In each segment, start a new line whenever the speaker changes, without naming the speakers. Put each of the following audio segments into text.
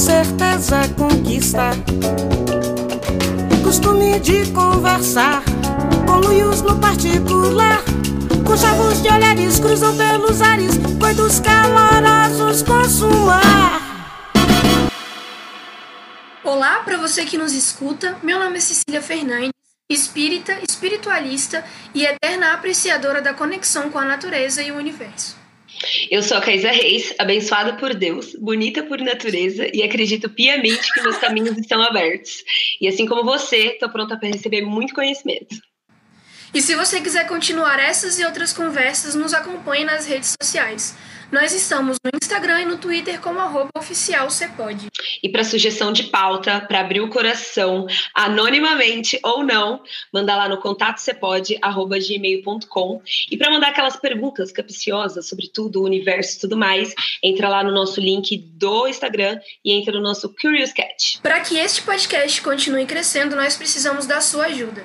certeza conquista. Costume de conversar com luios no particular. Com chavos de olhares cruzam pelos ares, coitos calorosos consumar.
Olá para você que nos escuta, meu nome é Cecília Fernandes, espírita, espiritualista e eterna apreciadora da conexão com a natureza e o universo.
Eu sou a Caísa Reis, abençoada por Deus, bonita por natureza e acredito piamente que meus caminhos estão abertos. E assim como você, estou pronta para receber muito conhecimento.
E se você quiser continuar essas e outras conversas, nos acompanhe nas redes sociais. Nós estamos no Instagram e no Twitter como arroba oficial Cepode.
E para sugestão de pauta, para abrir o coração, anonimamente ou não, manda lá no contato@gmail.com. E para mandar aquelas perguntas capciosas sobre tudo, o universo e tudo mais, entra lá no nosso link do Instagram e entra no nosso Curious Cat.
Para que este podcast continue crescendo, nós precisamos da sua ajuda.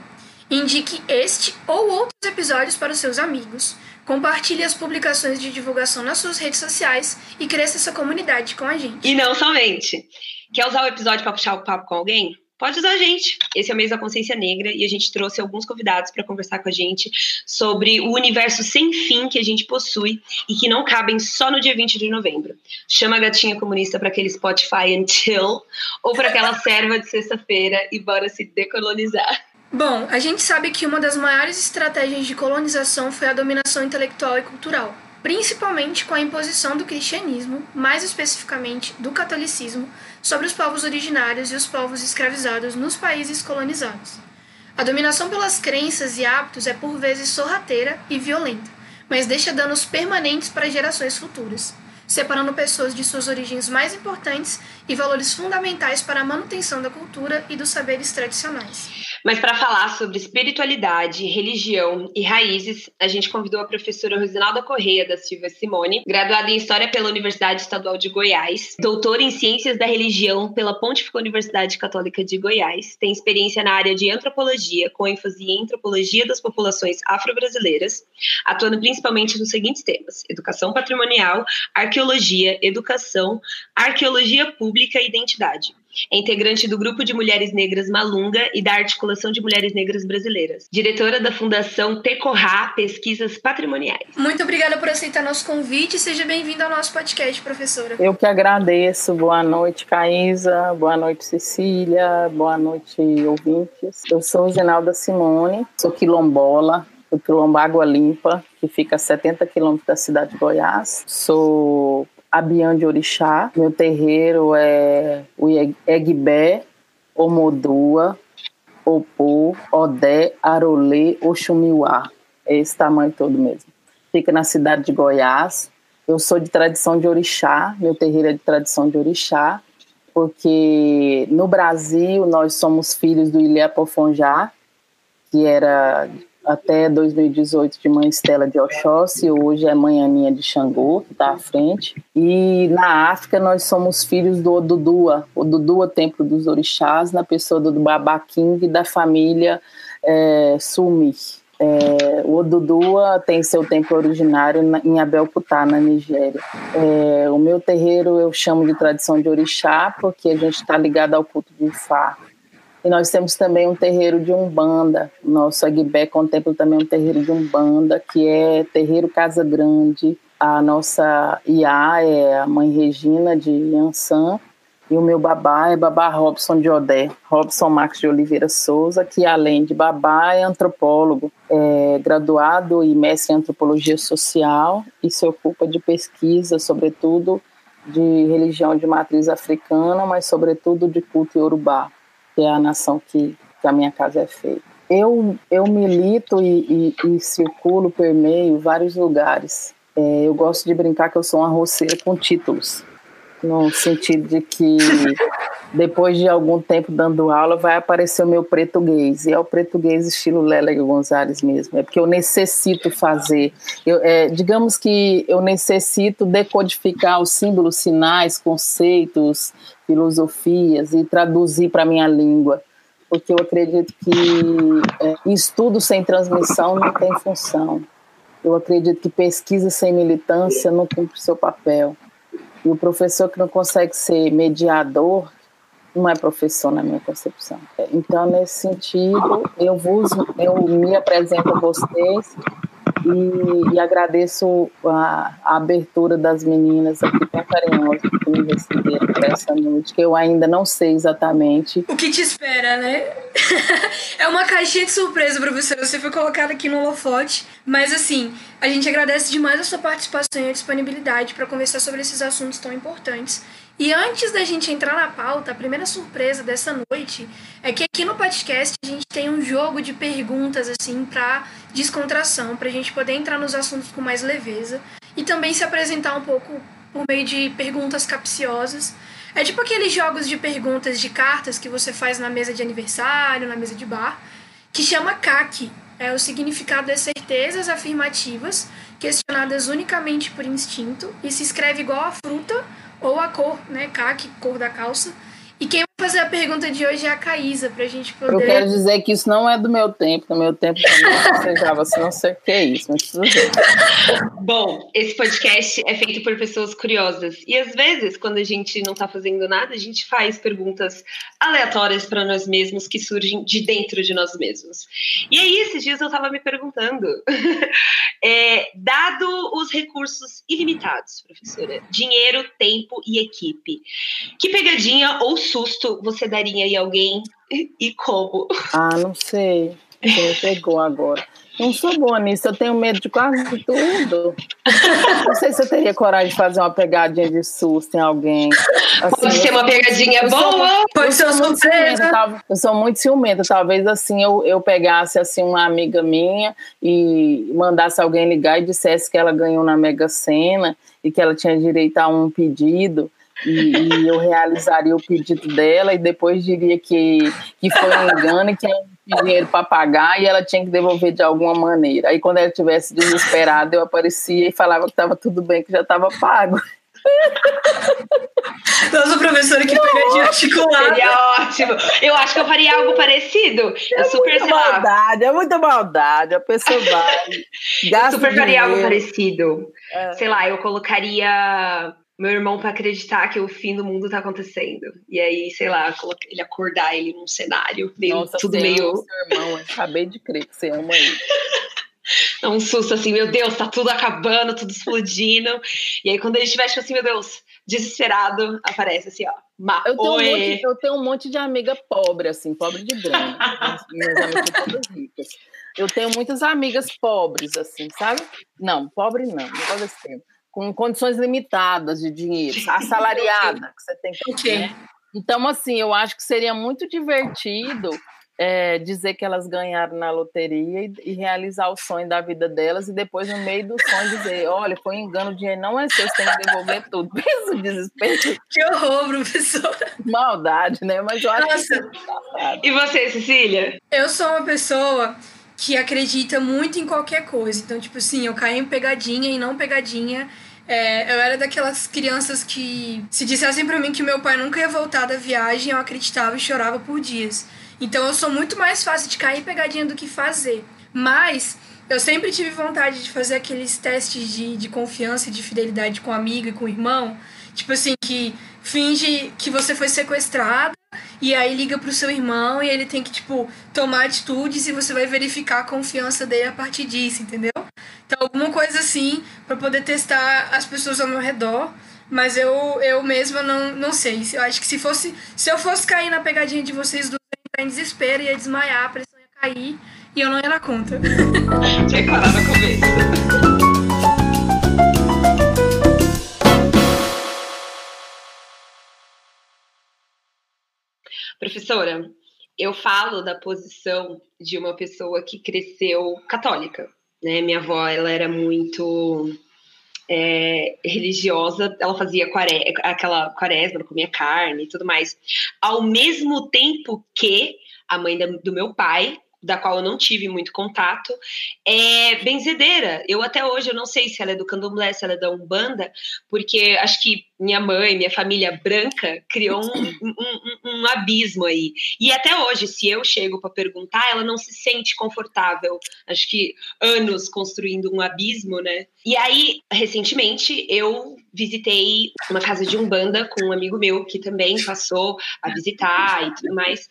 Indique este ou outros episódios para os seus amigos. Compartilhe as publicações de divulgação nas suas redes sociais e cresça essa comunidade com a gente.
E não somente. Quer usar o episódio para puxar o papo com alguém? Pode usar a gente. Esse é o mês da consciência negra e a gente trouxe alguns convidados para conversar com a gente sobre o universo sem fim que a gente possui e que não cabem só no dia 20 de novembro. Chama a gatinha comunista para aquele Spotify chill ou para aquela serva de sexta-feira e bora se decolonizar.
Bom, a gente sabe que uma das maiores estratégias de colonização foi a dominação intelectual e cultural, principalmente com a imposição do cristianismo, mais especificamente do catolicismo, sobre os povos originários e os povos escravizados nos países colonizados. A dominação pelas crenças e hábitos é por vezes sorrateira e violenta, mas deixa danos permanentes para gerações futuras, separando pessoas de suas origens mais importantes e valores fundamentais para a manutenção da cultura e dos saberes tradicionais.
Mas para falar sobre espiritualidade, religião e raízes, a gente convidou a professora Rosinalda Correia da Silva Simone, graduada em História pela Universidade Estadual de Goiás, doutora em Ciências da Religião pela Pontifícia Universidade Católica de Goiás, tem experiência na área de antropologia, com ênfase em antropologia das populações afro-brasileiras, atuando principalmente nos seguintes temas: educação patrimonial, arqueologia, educação, arqueologia pública e identidade. É integrante do Grupo de Mulheres Negras Malunga e da Articulação de Mulheres Negras Brasileiras. Diretora da Fundação Tecorrá Pesquisas Patrimoniais.
Muito obrigada por aceitar nosso convite e seja bem-vinda ao nosso podcast, professora.
Eu que agradeço. Boa noite, Caísa. Boa noite, Cecília. Boa noite, ouvintes. Eu sou Ginalda Simone, sou quilombola, do Quilombo Água Limpa, que fica a 70 quilômetros da cidade de Goiás. Sou Abian de Orixá. Meu terreiro é o Egbé, Omodua, Opô, Odé, Arolê, Oxumiuá. É esse tamanho todo mesmo. Fica na cidade de Goiás. Eu sou de tradição de orixá, meu terreiro é de tradição de orixá, porque no Brasil nós somos filhos do Ilha Pofonjá, que era até 2018 de Mãe Estela de Oxóssi, hoje é Mãe Aninha de Xangô, que está à frente. E na África nós somos filhos do Odudua, Odudua Templo dos Orixás, na pessoa do Baba King e da família é, Sumi. É, o Odudua tem seu templo originário em Abelkutá, na Nigéria. É, o meu terreiro eu chamo de tradição de orixá, porque a gente está ligado ao culto de Ifá. E nós temos também um terreiro de Umbanda. Nosso Aguibé contempla também um terreiro de Umbanda, que é Terreiro Casa Grande. A nossa Iá é a mãe Regina de Yansan. E o meu babá é babá Robson de Odé, Robson Marques de Oliveira Souza, que além de babá é antropólogo, é graduado e mestre em antropologia social e se ocupa de pesquisa, sobretudo de religião de matriz africana, mas sobretudo de culto iorubá que é a nação que, que a minha casa é feita. Eu, eu milito e, e, e circulo, permeio vários lugares. É, eu gosto de brincar que eu sou uma roceira com títulos, no sentido de que depois de algum tempo dando aula vai aparecer o meu português, e é o português estilo Lélia Gonzalez mesmo, é porque eu necessito fazer, eu, é, digamos que eu necessito decodificar os símbolos, sinais, conceitos, filosofias e traduzir para minha língua, porque eu acredito que é, estudo sem transmissão não tem função. Eu acredito que pesquisa sem militância não cumpre seu papel. E o professor que não consegue ser mediador não é professor na minha concepção. Então, nesse sentido, eu, vos, eu me apresento a vocês e, e agradeço a, a, abertura das meninas aqui tão carinhosas que me receberam essa noite, que eu ainda não sei exatamente.
O que te espera, né? é uma caixinha de surpresa, professora. Você foi colocada aqui no holofote, mas assim, a gente agradece demais a sua participação e a disponibilidade para conversar sobre esses assuntos tão importantes e antes da gente entrar na pauta, a primeira surpresa dessa noite é que aqui no podcast a gente tem um jogo de perguntas assim para descontração, para a gente poder entrar nos assuntos com mais leveza e também se apresentar um pouco por meio de perguntas capciosas. É tipo aqueles jogos de perguntas de cartas que você faz na mesa de aniversário, na mesa de bar, que chama CAC. É o significado é certezas afirmativas questionadas unicamente por instinto e se escreve igual a fruta ou a cor, né, caque, cor da calça. E quem fazer a pergunta de hoje é a Caísa, pra gente poder.
Eu quero dizer que isso não é do meu tempo, no meu tempo também sejava assim, não sei o que é isso, mas tudo bem.
Bom, esse podcast é feito por pessoas curiosas. E às vezes, quando a gente não tá fazendo nada, a gente faz perguntas aleatórias para nós mesmos que surgem de dentro de nós mesmos. E aí, esses dias eu tava me perguntando, é, dado os recursos ilimitados, professora, dinheiro, tempo e equipe, que pegadinha ou susto você daria em alguém e como?
Ah, não sei. Você pegou agora. Não sou boa nisso, eu tenho medo de quase tudo. Não sei se eu teria coragem de fazer uma pegadinha de susto em alguém.
Assim, Pode ser uma pegadinha boa,
pode ser uma surpresa.
Eu sou muito ciumenta, talvez assim eu, eu pegasse assim uma amiga minha e mandasse alguém ligar e dissesse que ela ganhou na Mega Sena e que ela tinha direito a um pedido e, e, eu realizaria o pedido dela e depois diria que, que foi um engano e que ela tinha dinheiro para pagar e ela tinha que devolver de alguma maneira. Aí quando ela estivesse desesperada, eu aparecia e falava que estava tudo bem, que já estava pago.
Nossa, professora, que pegadinha articulada.
Seria ótimo. Eu acho que eu faria algo parecido. Eu
é
super,
muita maldade, é muita maldade. A pessoa vai.
eu super faria algo parecido. É. Sei lá, eu colocaria meu irmão para acreditar que o fim do mundo tá acontecendo. E aí, sei lá, ele acordar ele num cenário meio
Nossa,
tudo meio.
Seu irmão, acabei de crer que você ama ele.
É um susto assim, meu Deus, tá tudo acabando, tudo explodindo. E aí, quando ele estiver, tipo assim, meu Deus, desesperado, aparece assim, ó.
Eu, tenho um monte, eu tenho um monte de amiga pobre, assim, pobre de grana. Minhas amigas são todas ricas. Eu tenho muitas amigas pobres, assim, sabe? Não, pobre não, não gosto desse tempo com condições limitadas de dinheiro, assalariada, que você tem que
okay.
né? Então, assim, eu acho que seria muito divertido é, dizer que elas ganharam na loteria e, e, realizar o sonho da vida delas, e depois, no meio do sonho, dizer: olha, foi um engano, o dinheiro não é seu, você tem que devolver tudo. Pensa o desespero.
Que horror, professora.
Maldade, né? Mas eu acho
Nossa. que. E você, Cecília?
Eu sou uma pessoa que acredita muito em qualquer coisa. Então, tipo assim, eu caí em pegadinha e não pegadinha é, eu era daquelas crianças que, se dissessem para mim que meu pai nunca ia voltar da viagem, eu acreditava e chorava por dias. Então eu sou muito mais fácil de cair pegadinha do que fazer. Mas eu sempre tive vontade de fazer aqueles testes de, de confiança e de fidelidade com amigo e com irmão. Tipo assim, que finge que você foi sequestrado e aí liga pro seu irmão e ele tem que, tipo, tomar atitudes e você vai verificar a confiança dele a partir disso, entendeu? Então, alguma coisa assim, para poder testar as pessoas ao meu redor. Mas eu, eu mesma não, não sei. Eu acho que se fosse. Se eu fosse cair na pegadinha de vocês dois, eu ia entrar em desespero, ia desmaiar, a pressão ia cair e eu não ia dar conta.
Tinha que parar no começo. Professora, eu falo da posição de uma pessoa que cresceu católica. Né? Minha avó ela era muito é, religiosa, ela fazia quare... aquela quaresma, comia carne e tudo mais. Ao mesmo tempo que a mãe do meu pai da qual eu não tive muito contato, é benzedeira. Eu até hoje eu não sei se ela é do candomblé, se ela é da Umbanda, porque acho que minha mãe, minha família branca, criou um, um, um, abismo aí. E até hoje, se eu chego para perguntar, ela não se sente confortável. Acho que anos construindo um abismo, né? E aí, recentemente, eu visitei uma casa de Umbanda com um amigo meu que também passou a visitar e tudo mais.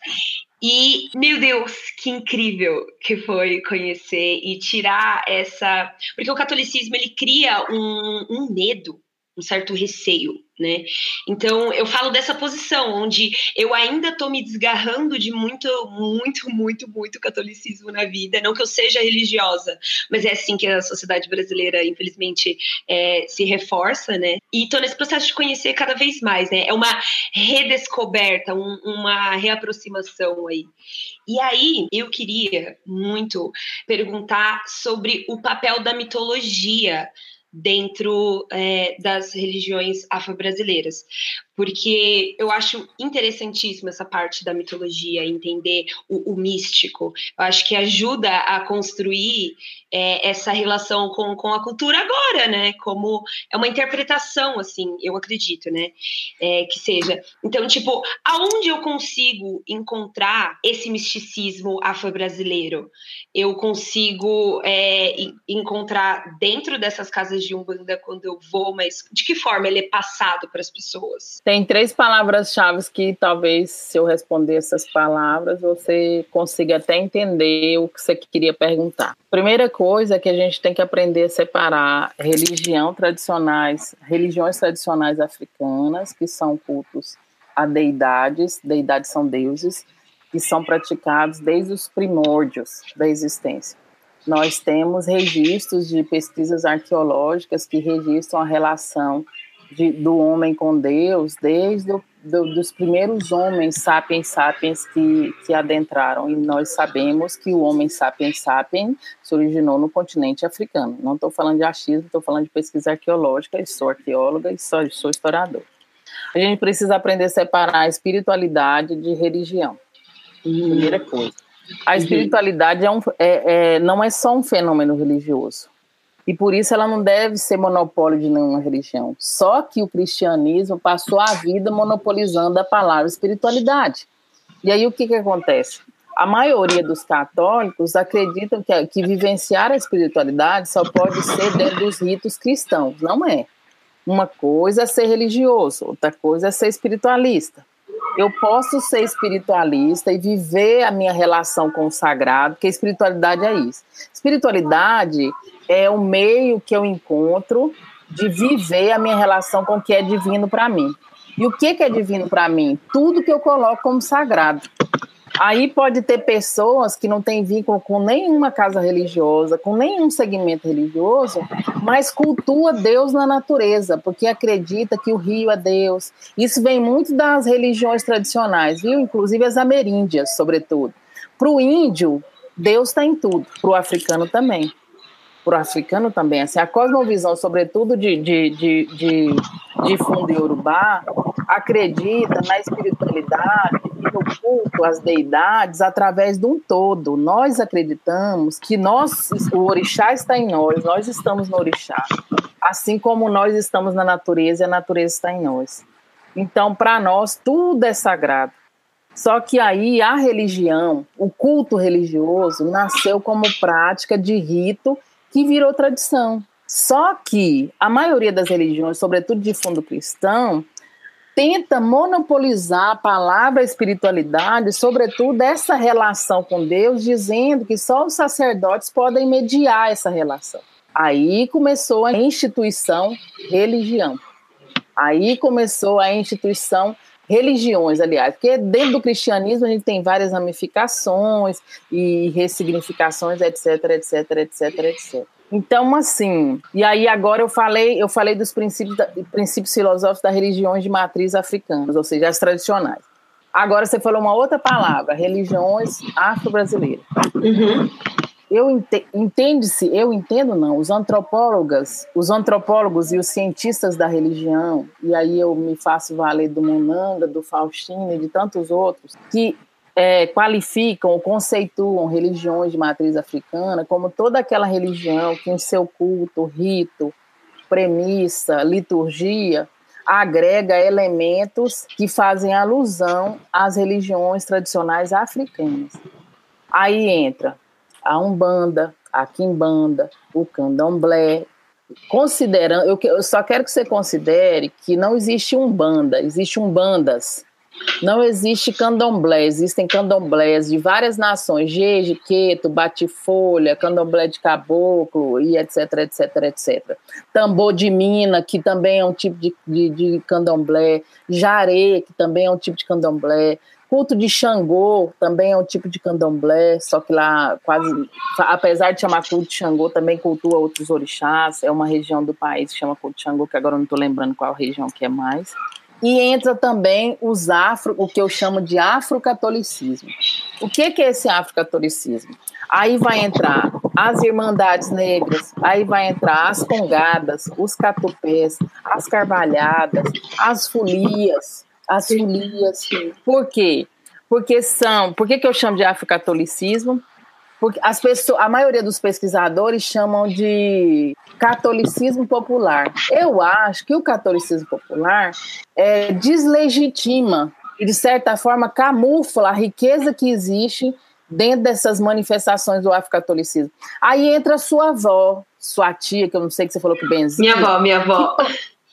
E, meu Deus, que incrível que foi conhecer e tirar essa. Porque o catolicismo ele cria um, um medo um certo receio, né? Então eu falo dessa posição onde eu ainda estou me desgarrando de muito, muito, muito, muito catolicismo na vida. Não que eu seja religiosa, mas é assim que a sociedade brasileira, infelizmente, é, se reforça, né? E estou nesse processo de conhecer cada vez mais, né? É uma redescoberta, um, uma reaproximação aí. E aí eu queria muito perguntar sobre o papel da mitologia dentro é, das religiões afro-brasileiras porque eu acho interessantíssima essa parte da mitologia, entender o, o místico. Eu acho que ajuda a construir é, essa relação com, com a cultura agora, né? Como é uma interpretação, assim, eu acredito, né? É, que seja. Então, tipo, aonde eu consigo encontrar esse misticismo afro-brasileiro? Eu consigo é, encontrar dentro dessas casas de Umbanda quando eu vou, mas de que forma ele é passado para as pessoas?
Tem três palavras-chave que talvez, se eu responder essas palavras, você consiga até entender o que você queria perguntar. Primeira coisa é que a gente tem que aprender a separar religião tradicionais, religiões tradicionais africanas, que são cultos a deidades, deidades são deuses, que são praticados desde os primórdios da existência. Nós temos registros de pesquisas arqueológicas que registram a relação de, do homem com Deus desde o, do, dos primeiros homens sapiens sapiens que, que adentraram. E nós sabemos que o homem sapiens sapiens se originou no continente africano. Não estou falando de achismo, estou falando de pesquisa arqueológica, e sou arqueóloga e sou, sou historiador. A gente precisa aprender a separar a espiritualidade de religião. Primeira coisa. A uhum. espiritualidade é um, é, é, não é só um fenômeno religioso e por isso ela não deve ser monopólio de nenhuma religião. Só que o cristianismo passou a vida monopolizando a palavra espiritualidade. E aí o que, que acontece? A maioria dos católicos acreditam que, que vivenciar a espiritualidade só pode ser dentro dos ritos cristãos. Não é. Uma coisa é ser religioso, outra coisa é ser espiritualista. Eu posso ser espiritualista e viver a minha relação com o sagrado, porque espiritualidade é isso. Espiritualidade é o meio que eu encontro de viver a minha relação com o que é divino para mim. E o que, que é divino para mim? Tudo que eu coloco como sagrado. Aí pode ter pessoas que não têm vínculo com nenhuma casa religiosa, com nenhum segmento religioso, mas cultua Deus na natureza, porque acredita que o rio é Deus. Isso vem muito das religiões tradicionais, viu? Inclusive as ameríndias, sobretudo. Para o índio, Deus está em tudo, para o africano também para o africano também. Assim, a cosmovisão, sobretudo de, de, de, de, de fundo iorubá, acredita na espiritualidade no culto às deidades através de um todo. Nós acreditamos que nós, o orixá está em nós, nós estamos no orixá. Assim como nós estamos na natureza e a natureza está em nós. Então, para nós, tudo é sagrado. Só que aí a religião, o culto religioso, nasceu como prática de rito que virou tradição. Só que a maioria das religiões, sobretudo de fundo cristão, tenta monopolizar a palavra espiritualidade, sobretudo essa relação com Deus, dizendo que só os sacerdotes podem mediar essa relação. Aí começou a instituição religião. Aí começou a instituição religiões, aliás, porque dentro do cristianismo a gente tem várias ramificações e ressignificações, etc, etc, etc, etc. Então, assim, e aí agora eu falei, eu falei dos princípios, da, princípios filosóficos das religiões de matriz africanas, ou seja, as tradicionais. Agora você falou uma outra palavra, religiões afro-brasileiras. Uhum. Eu ente, entende-se, eu entendo não, os antropólogos, os antropólogos e os cientistas da religião, e aí eu me faço valer do Monanga, do Faustino e de tantos outros, que é, qualificam ou conceituam religiões de matriz africana como toda aquela religião que em seu culto, rito, premissa, liturgia, agrega elementos que fazem alusão às religiões tradicionais africanas. Aí entra a Umbanda, a Quimbanda, o Candomblé, considerando, eu, só quero que você considere que não existe Umbanda, existe Umbandas. Não existe candomblé, existem candomblés de várias nações, Jeje, Queto, Batifolha, candomblé de caboclo e etc, etc, etc. Tambor de mina, que também é um tipo de, de, de candomblé, Jaré, que também é um tipo de candomblé, culto de Xangô também é um tipo de candomblé, só que lá quase, apesar de chamar culto de Xangô, também cultua outros orixás, é uma região do país que chama culto de Xangô, que agora eu não estou lembrando qual região que é mais. E entra também os afro, o que eu chamo de afrocatolicismo. O que, que é esse afrocatolicismo? Aí vai entrar as irmandades negras, aí vai entrar as congadas, os catupés, as carvalhadas, as folias, as folias. Por quê? Porque são. Por que, que eu chamo de afrocatolicismo? Porque as pessoas, a maioria dos pesquisadores chamam de catolicismo popular. Eu acho que o catolicismo popular é, deslegitima e, de certa forma, camufla a riqueza que existe dentro dessas manifestações do afrocatolicismo. Aí entra sua avó, sua tia, que eu não sei que você falou que benzia.
Minha avó, minha avó.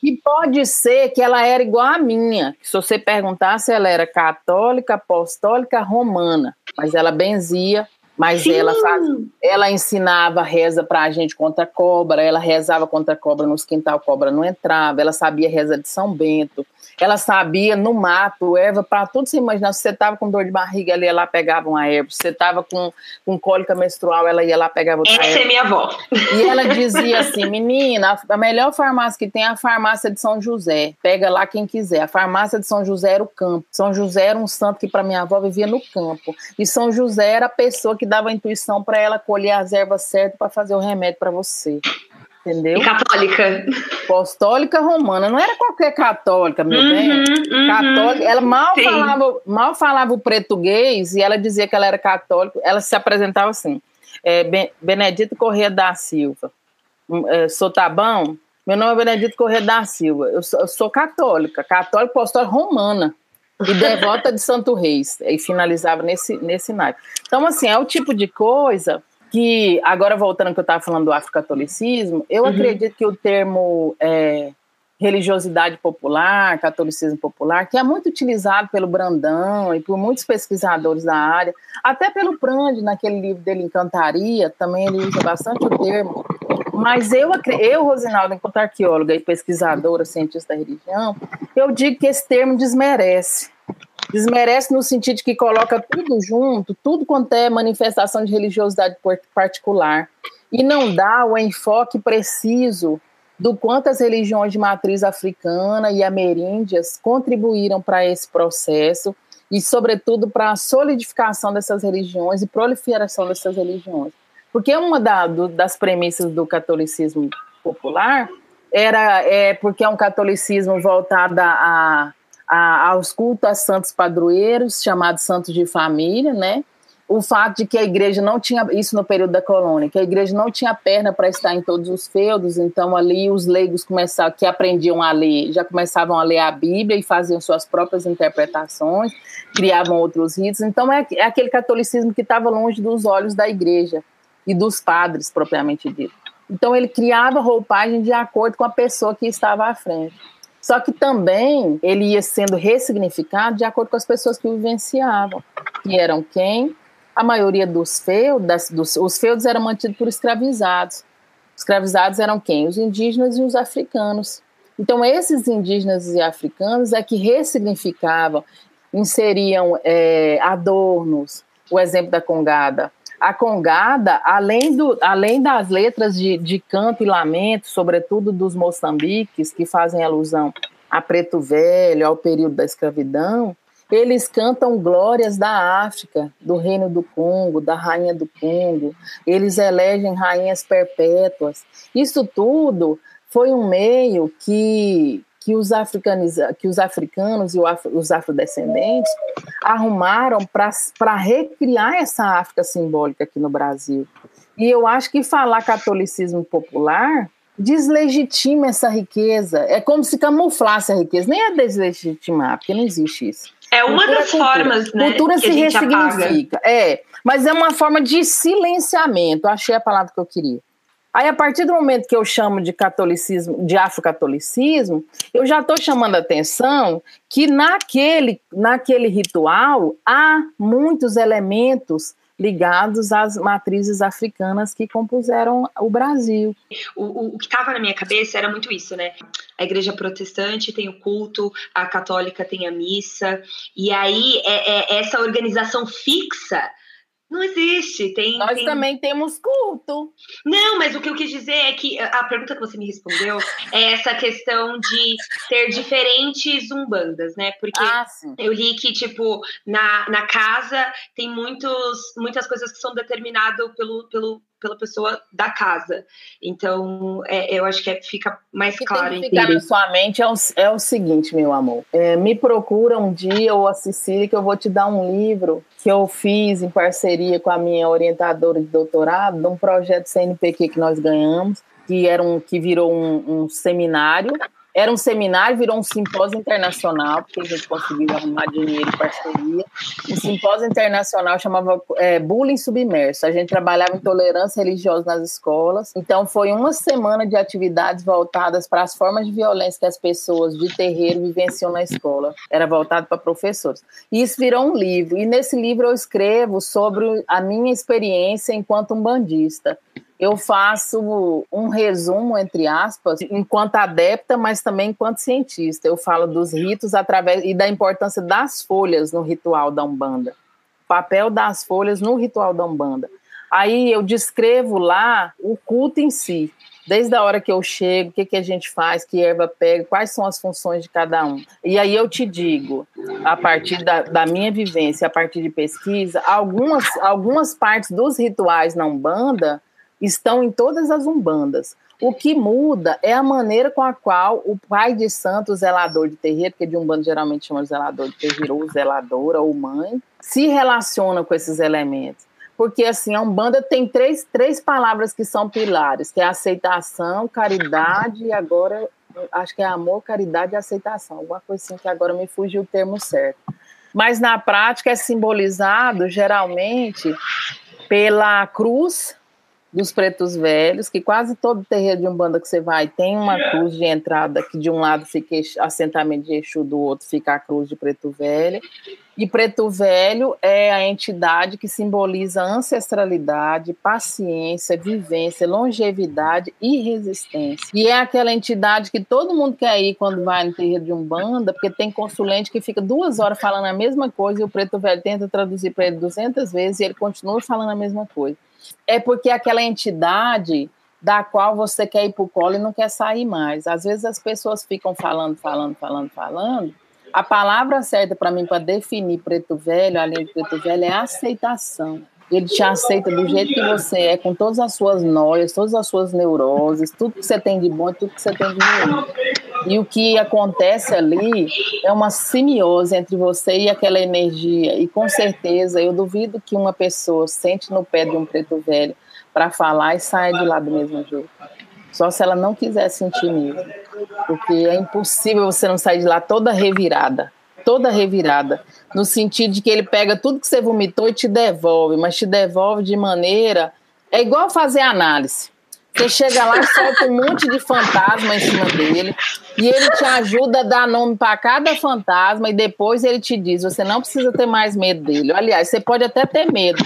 Que pode ser que ela era igual a minha. Se você perguntasse, ela era católica, apostólica, romana, mas ela benzia mas ela, faz, ela ensinava reza para a gente contra a cobra, ela rezava contra a cobra nos quintal, a cobra não entrava, ela sabia reza de São Bento, ela sabia no mato, erva para tudo você imaginar. Se você estava com dor de barriga, ela ia lá pegava uma erva. Se você estava com, com cólica menstrual, ela ia lá pegava outra
Essa
erva.
é minha avó.
E ela dizia assim: menina, a melhor farmácia que tem é a farmácia de São José. Pega lá quem quiser. A farmácia de São José era o campo. São José era um santo que para minha avó vivia no campo. E São José era a pessoa que dava a intuição para ela colher as ervas certas para fazer o remédio para você. Entendeu?
E católica.
Apostólica romana, não era qualquer católica, meu
Uhum,
bem.
uhum.
Católica, ela mal
Sim.
falava, mal falava o português e ela dizia que ela era católica. Ela se apresentava assim: é, Ben- Benedito Corrêa da Silva. Hum, é, sou Tabão? Meu nome é Benedito Corrêa da Silva. Eu sou, eu sou católica, católica apostólica romana e devota de Santo Reis. E finalizava nesse, nesse naipe. Então, assim, é o tipo de coisa que, agora voltando ao que eu estava falando do afrocatolicismo, eu
Uhum.
acredito que o termo é, religiosidade popular, catolicismo popular, que é muito utilizado pelo Brandão e por muitos pesquisadores da área, até pelo Prandi, naquele livro dele Encantaria, também ele usa bastante o termo. Mas eu, eu Rosinaldo, enquanto arqueóloga e pesquisadora, cientista da religião, eu digo que esse termo desmerece. Desmerece no sentido de que coloca tudo junto, tudo quanto é manifestação de religiosidade particular, e não dá o enfoque preciso do quanto as religiões de matriz africana e ameríndias contribuíram para esse processo e, sobretudo, para a solidificação dessas religiões e proliferação dessas religiões. Porque uma da- do- das premissas do catolicismo popular era é, porque é um catolicismo voltado a, a- aos cultos a santos padroeiros, chamados santos de família, né? O fato de que a igreja não tinha, isso no período da colônia, que a igreja não tinha perna para estar em todos os feudos, então ali os leigos começavam, que aprendiam a ler, já começavam a ler a Bíblia e faziam suas próprias interpretações, criavam outros ritos. Então é, é aquele catolicismo que estava longe dos olhos da igreja e dos padres, propriamente dito. Então ele criava roupagem de acordo com a pessoa que estava à frente. Só que também ele ia sendo ressignificado de acordo com as pessoas que o vivenciavam, que eram quem? A maioria dos feudos, dos, os feudos eram mantidos por escravizados. Escravizados eram quem? Os indígenas e os africanos. Então, esses indígenas e africanos é que ressignificavam, inseriam é, adornos, o exemplo da congada. A congada, além, do, além das letras de, de canto e lamento, sobretudo dos moçambiques, que fazem alusão a Preto Velho, ao período da escravidão, eles cantam glórias da África, do Reino do Congo, da Rainha do Congo. Eles elegem rainhas perpétuas. Isso tudo foi um meio que, que os, africaniza, que os africanos e os afrodescendentes arrumaram para recriar essa África simbólica aqui no Brasil. E eu acho que falar catolicismo popular deslegitima essa riqueza. É como se camuflasse a riqueza. Nem é deslegitimar, porque não existe isso.
É uma cultura, das cultura. formas, né?
Cultura se ressignifica. Apaga. É, mas é uma forma de silenciamento. Achei a palavra que eu queria. Aí, a partir do momento que eu chamo de catolicismo, de afrocatolicismo, eu já estou chamando a atenção que naquele, naquele ritual há muitos elementos ligados às matrizes africanas que compuseram o Brasil.
O, o, o que estava na minha cabeça era muito isso, né? A igreja protestante tem o culto, a católica tem a missa, e aí é, é essa organização fixa não existe. Tem,
Nós
tem...
também temos culto.
Não, mas o que eu quis dizer é que a pergunta que você me respondeu é essa questão de ter diferentes umbandas, né? Porque ah, eu li que, tipo, na, na casa tem muitos, muitas coisas que são determinadas pelo, pelo, pela pessoa da casa. Então, é, eu acho que é, fica mais que claro.
Tem que ficar na sua mente é o, é o seguinte, meu amor. É, me procura um dia, ou a Cecília, que eu vou te dar um livro que eu fiz em parceria com a minha orientadora de doutorado, de um projeto CNPq que nós ganhamos, que, era um, que virou um, um seminário era um seminário, virou um simpósio internacional, porque a gente conseguiu arrumar dinheiro e parceria. Um simpósio internacional chamava é, Bullying Submerso. A gente trabalhava intolerância religiosa nas escolas. Então, foi uma semana de atividades voltadas para as formas de violência que as pessoas de terreiro vivenciam na escola. Era voltado para professores. E isso virou um livro. E nesse livro eu escrevo sobre a minha experiência enquanto um bandista eu faço um resumo, entre aspas, enquanto adepta, mas também enquanto cientista. Eu falo dos ritos através e da importância das folhas no ritual da Umbanda. O papel das folhas no ritual da Umbanda. Aí eu descrevo lá o culto em si, desde a hora que eu chego, o que, que a gente faz, que erva pega, quais são as funções de cada um. E aí eu te digo, a partir da, da minha vivência, a partir de pesquisa, algumas, algumas partes dos rituais na Umbanda estão em todas as umbandas. O que muda é a maneira com a qual o pai de santo, zelador de terreiro, porque de umbanda geralmente chama zelador de terreiro, ou zeladora, ou mãe, se relaciona com esses elementos. Porque, assim, a Umbanda tem três, três palavras que são pilares, que é aceitação, caridade e agora, acho que é amor, caridade e aceitação. Alguma coisa assim que agora me fugiu o termo certo. Mas, na prática, é simbolizado, geralmente, pela cruz, dos pretos velhos, que quase todo terreiro de Umbanda que você vai tem uma cruz de entrada, que de um lado fica assentamento de Exu, do outro fica a cruz de preto velho. E preto velho é a entidade que simboliza ancestralidade, paciência, vivência, longevidade e resistência. E é aquela entidade que todo mundo quer ir quando vai no terreiro de Umbanda, porque tem consulente que fica duas horas falando a mesma coisa e o preto velho tenta traduzir para ele 200 vezes e ele continua falando a mesma coisa é porque aquela entidade da qual você quer ir para o colo e não quer sair mais. Às vezes as pessoas ficam falando, falando, falando, falando. A palavra certa para mim para definir preto velho, além de preto velho, é aceitação. Ele te aceita do jeito que você é, com todas as suas noias, todas as suas neuroses, tudo que você tem de bom e tudo que você tem de ruim. E o que acontece ali é uma simiose entre você e aquela energia. E com certeza, eu duvido que uma pessoa sente no pé de um preto velho para falar e saia de lá do mesmo jeito. Só se ela não quiser sentir mesmo. Porque é impossível você não sair de lá toda revirada toda revirada, no sentido de que ele pega tudo que você vomitou e te devolve, mas te devolve de maneira. É igual fazer análise. Você chega lá solta um monte de fantasma em cima dele, e ele te ajuda a dar nome para cada fantasma, e depois ele te diz: você não precisa ter mais medo dele. Aliás, você pode até ter medo,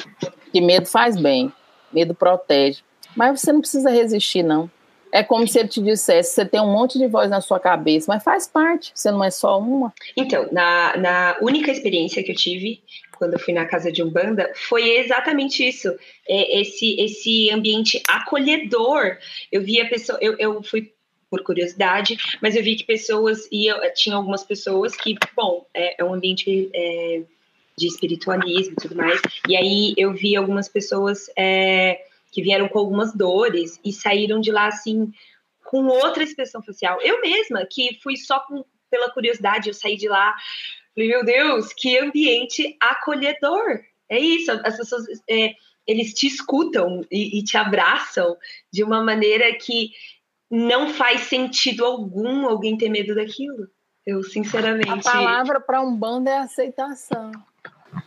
que medo faz bem, medo protege, mas você não precisa resistir, não. É como se ele te dissesse: você tem um monte de voz na sua cabeça, mas faz parte, você não é só uma.
Então, na, na única experiência que eu tive quando eu fui na casa de Umbanda foi exatamente isso, é, esse, esse ambiente acolhedor. Eu vi a pessoa, eu, eu fui por curiosidade, mas eu vi que pessoas iam, tinha algumas pessoas que, bom, é, é um ambiente é, de espiritualismo e tudo mais, e aí eu vi algumas pessoas é, que vieram com algumas dores e saíram de lá assim com outra expressão facial. Eu mesma, que fui só com, pela curiosidade, eu saí de lá, falei, meu Deus, que ambiente acolhedor. É isso, as pessoas, é, eles te escutam e, e te abraçam de uma maneira que não faz sentido algum alguém ter medo daquilo. Eu, sinceramente. A
palavra para um bando é aceitação.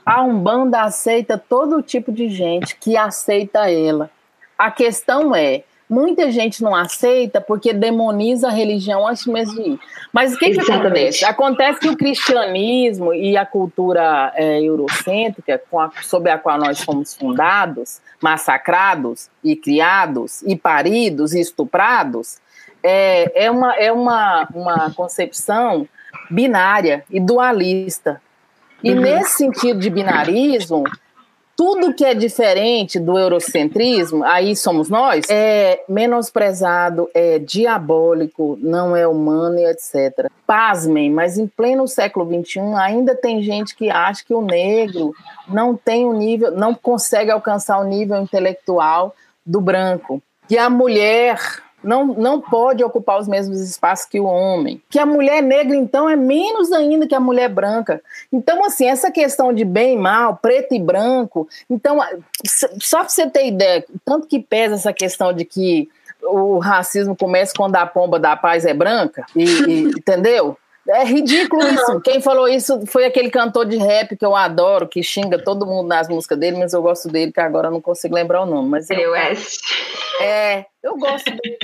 A Umbanda aceita todo tipo de gente que aceita ela. A questão é, muita gente não aceita porque demoniza a religião antes mesmo de ir. Mas o que, que acontece? Acontece que o cristianismo e a cultura é, eurocêntrica, a, sob a qual nós fomos fundados, massacrados e criados e paridos e estuprados, é, é, uma, é uma, uma concepção binária e dualista. E uhum. nesse sentido de binarismo, tudo que é diferente do eurocentrismo, aí somos nós, é menosprezado, é diabólico, não é humano e etc. Pasmem, mas em pleno século XXI ainda tem gente que acha que o negro não tem o nível, não consegue alcançar o nível intelectual do branco. Que a mulher não, não pode ocupar os mesmos espaços que o homem. Que a mulher negra, então, é menos ainda que a mulher branca. Então, assim, essa questão de bem e mal, preto e branco. Então, só para você ter ideia, tanto que pesa essa questão de que o racismo começa quando a pomba da paz é branca, e, e entendeu? É ridículo isso. Quem falou isso foi aquele cantor de rap que eu adoro, que xinga todo mundo nas músicas dele, mas eu gosto dele, que agora eu não consigo lembrar o nome. Mas
eu, West.
É, eu gosto dele.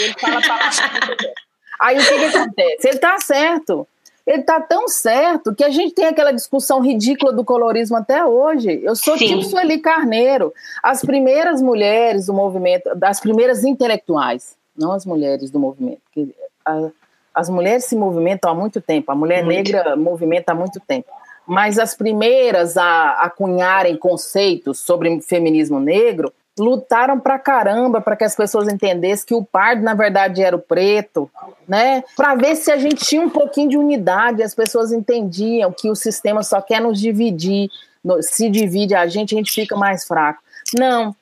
Ele fala palavras. Aí o que, que acontece? Ele tá certo. Ele tá tão certo que a gente tem aquela discussão ridícula do colorismo até hoje. Eu sou Sim. tipo Sueli Carneiro. As primeiras mulheres do movimento, das primeiras intelectuais, não as mulheres do movimento, porque a, as mulheres se movimentam há muito tempo, a mulher muito. negra movimenta há muito tempo. Mas as primeiras a, a cunharem conceitos sobre feminismo negro lutaram pra caramba para que as pessoas entendessem que o pardo na verdade era o preto, né? Para ver se a gente tinha um pouquinho de unidade, as pessoas entendiam que o sistema só quer nos dividir, se divide a gente, a gente fica mais fraco. Não,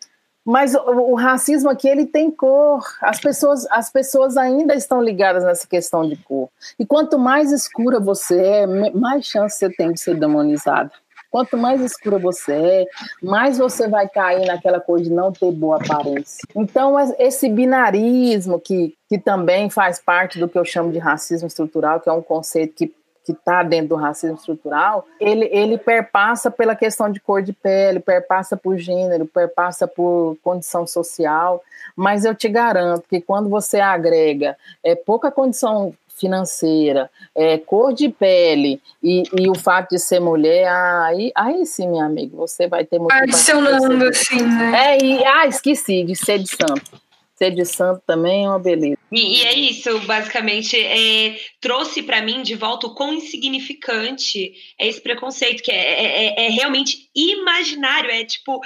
mas o, o, racismo aqui ele tem cor. As pessoas, as pessoas ainda estão ligadas nessa questão de cor. E quanto mais escura você é, mais chance você tem de ser demonizada. Quanto mais escura você é, mais você vai cair naquela coisa de não ter boa aparência. Então, esse binarismo, que, que também faz parte do que eu chamo de racismo estrutural, que é um conceito que que está dentro do racismo estrutural, ele, ele perpassa pela questão de cor de pele, perpassa por gênero, perpassa por condição social, mas eu te garanto que quando você agrega é, pouca condição financeira, é, cor de pele e, e, o fato de ser mulher, aí, aí sim, meu amigo, você vai ter muito.
Adicionando, assim, né?
É, e, ah, esqueci de ser de santo ser de santo também é uma beleza.
E, e é isso, basicamente, é, trouxe para mim de volta o quão insignificante é esse preconceito, que é, é, é, é, realmente imaginário, é tipo,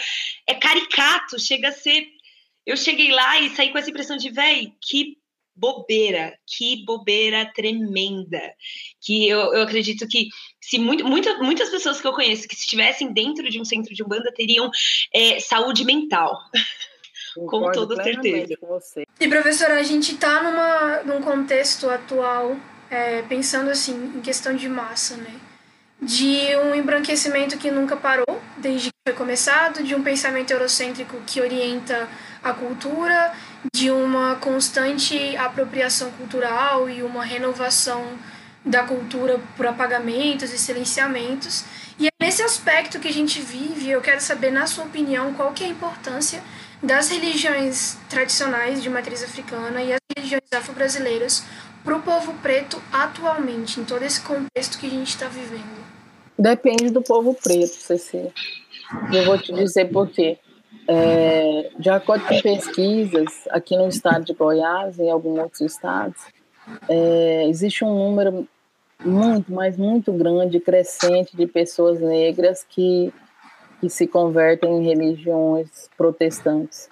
é caricato, chega a ser. Eu cheguei lá e saí com essa impressão de, véi, que bobeira, que bobeira tremenda. Que eu, eu acredito que se muito, muita, muitas pessoas que eu conheço que estivessem dentro de um centro de Umbanda teriam é, saúde mental. com toda certeza. Com você.
E professora, a gente está numa num contexto atual, é, pensando assim, em questão de massa, né? De um embranquecimento que nunca parou, desde que foi começado, de um pensamento eurocêntrico que orienta a cultura, de uma constante apropriação cultural e uma renovação da cultura por apagamentos e silenciamentos. E é nesse aspecto que a gente vive, eu quero saber, na sua opinião, qual que é a importância das religiões tradicionais de matriz africana e as religiões afro-brasileiras para o povo preto atualmente, em todo esse contexto que a gente está vivendo?
Depende do povo preto, Cecília. Eu vou te dizer por quê. É, de acordo com pesquisas, aqui no estado de Goiás e em alguns outros estados, é, existe um número muito, mas muito grande, crescente de pessoas negras que que se convertem em religiões protestantes,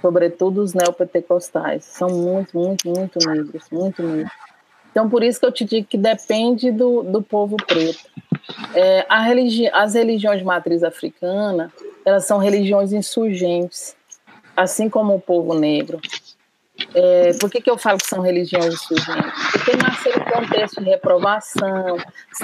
sobretudo os neopentecostais. São muito, muito, muito negros, muito negros. Então, por isso que eu te digo que depende do, do povo preto. É, religi as religiões de matriz africana, elas são religiões insurgentes, assim como o povo negro. É, por que, que eu falo que são religiões insurgentes? Porque nasceram em contexto de reprovação,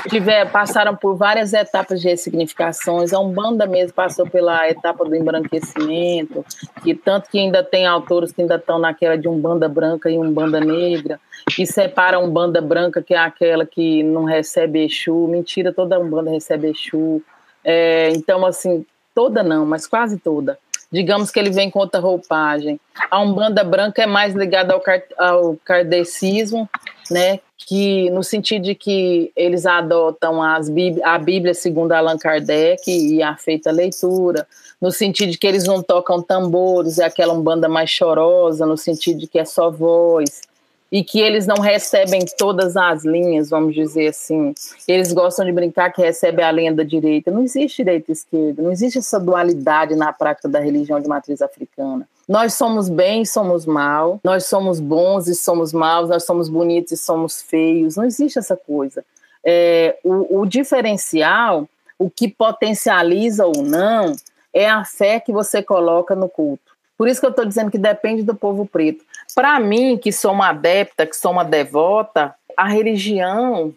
tiver, passaram por várias etapas de ressignificações. A Umbanda mesmo passou pela etapa do embranquecimento, que tanto que ainda tem autores que ainda estão naquela de Umbanda branca e Umbanda negra, que separa Umbanda branca, que é aquela que não recebe Exu. Mentira, toda Umbanda recebe Exu. É, então, assim, toda não, mas quase toda digamos que ele vem com outra roupagem. A Umbanda Branca é mais ligada ao, ao kardecismo, né, que no sentido de que eles adotam as a Bíblia segundo Allan Kardec e a feita leitura, no sentido de que eles não tocam tambores, é aquela Umbanda mais chorosa, no sentido de que é só voz, e que eles não recebem todas as linhas, vamos dizer assim. Eles gostam de brincar que recebe a linha da direita. Não existe direita e esquerda, não existe essa dualidade na prática da religião de matriz africana. Nós somos bem e somos mal, nós somos bons e somos maus, nós somos bonitos e somos feios. Não existe essa coisa. É, o, o diferencial, o que potencializa ou não, é a fé que você coloca no culto. Por isso que eu estou dizendo que depende do povo preto. Para mim, que sou uma adepta, que sou uma devota, a religião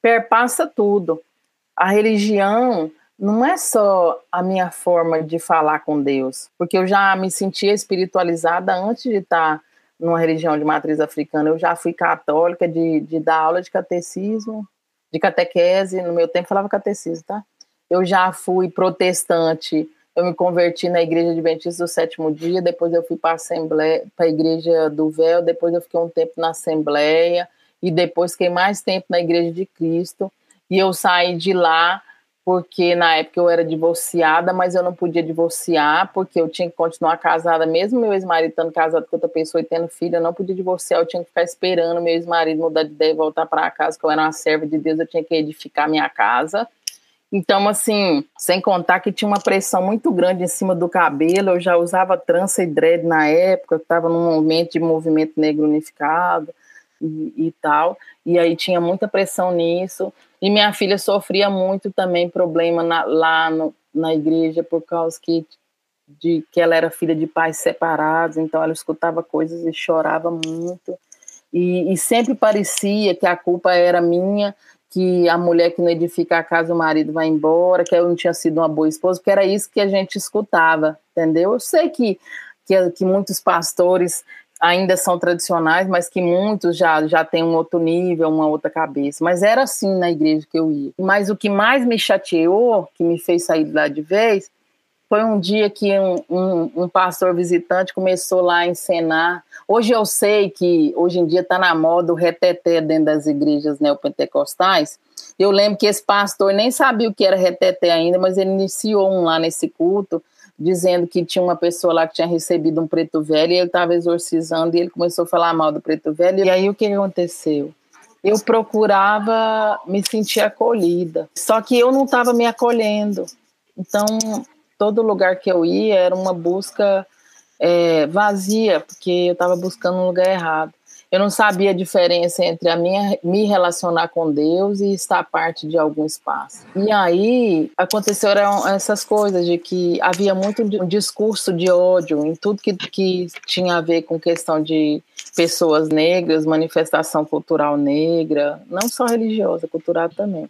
perpassa tudo. A religião não é só a minha forma de falar com Deus, porque eu já me sentia espiritualizada antes de estar numa religião de matriz africana. Eu já fui católica, de, de dar aula de catecismo, de catequese, no meu tempo falava catecismo, tá? Eu já fui protestante eu me converti na igreja adventista do sétimo dia, depois eu fui para a igreja do véu, depois eu fiquei um tempo na assembleia e depois fiquei mais tempo na igreja de Cristo e eu saí de lá porque na época eu era divorciada, mas eu não podia divorciar porque eu tinha que continuar casada, mesmo meu ex-marido estando casado com outra pessoa e tendo filho, eu não podia divorciar, eu tinha que ficar esperando meu ex-marido mudar de ideia e voltar para casa, que eu era uma serva de Deus, eu tinha que edificar minha casa. Então, assim, sem contar que tinha uma pressão muito grande em cima do cabelo, eu já usava trança e dread na época, estava num momento de movimento negro unificado e, e, tal, e aí tinha muita pressão nisso, e minha filha sofria muito também problema na, lá no, na igreja por causa que, de que ela era filha de pais separados, então ela escutava coisas e chorava muito, e, e sempre parecia que a culpa era minha, que a mulher que não edifica a casa, o marido vai embora, que eu não tinha sido uma boa esposa, porque era isso que a gente escutava, entendeu? Eu sei que, que, que muitos pastores ainda são tradicionais, mas que muitos já, já têm um outro nível, uma outra cabeça. Mas era assim na igreja que eu ia. Mas o que mais me chateou, que me fez sair de lá de vez, foi um dia que um, um, um, pastor visitante começou lá a encenar. Hoje eu sei que hoje em dia está na moda o reteté dentro das igrejas neopentecostais. Eu lembro que esse pastor nem sabia o que era reteté ainda, mas ele iniciou um lá nesse culto, dizendo que tinha uma pessoa lá que tinha recebido um preto velho e ele estava exorcizando e ele começou a falar mal do preto velho. E aí o que aconteceu? Eu procurava me sentir acolhida, só que eu não estava me acolhendo. Então todo lugar que eu ia era uma busca é, vazia, porque eu estava buscando um lugar errado. Eu não sabia a diferença entre a minha me relacionar com Deus e estar parte de algum espaço. E aí aconteceram essas coisas de que havia muito um discurso de ódio em tudo que, que tinha a ver com questão de pessoas negras, manifestação cultural negra, não só religiosa, cultural também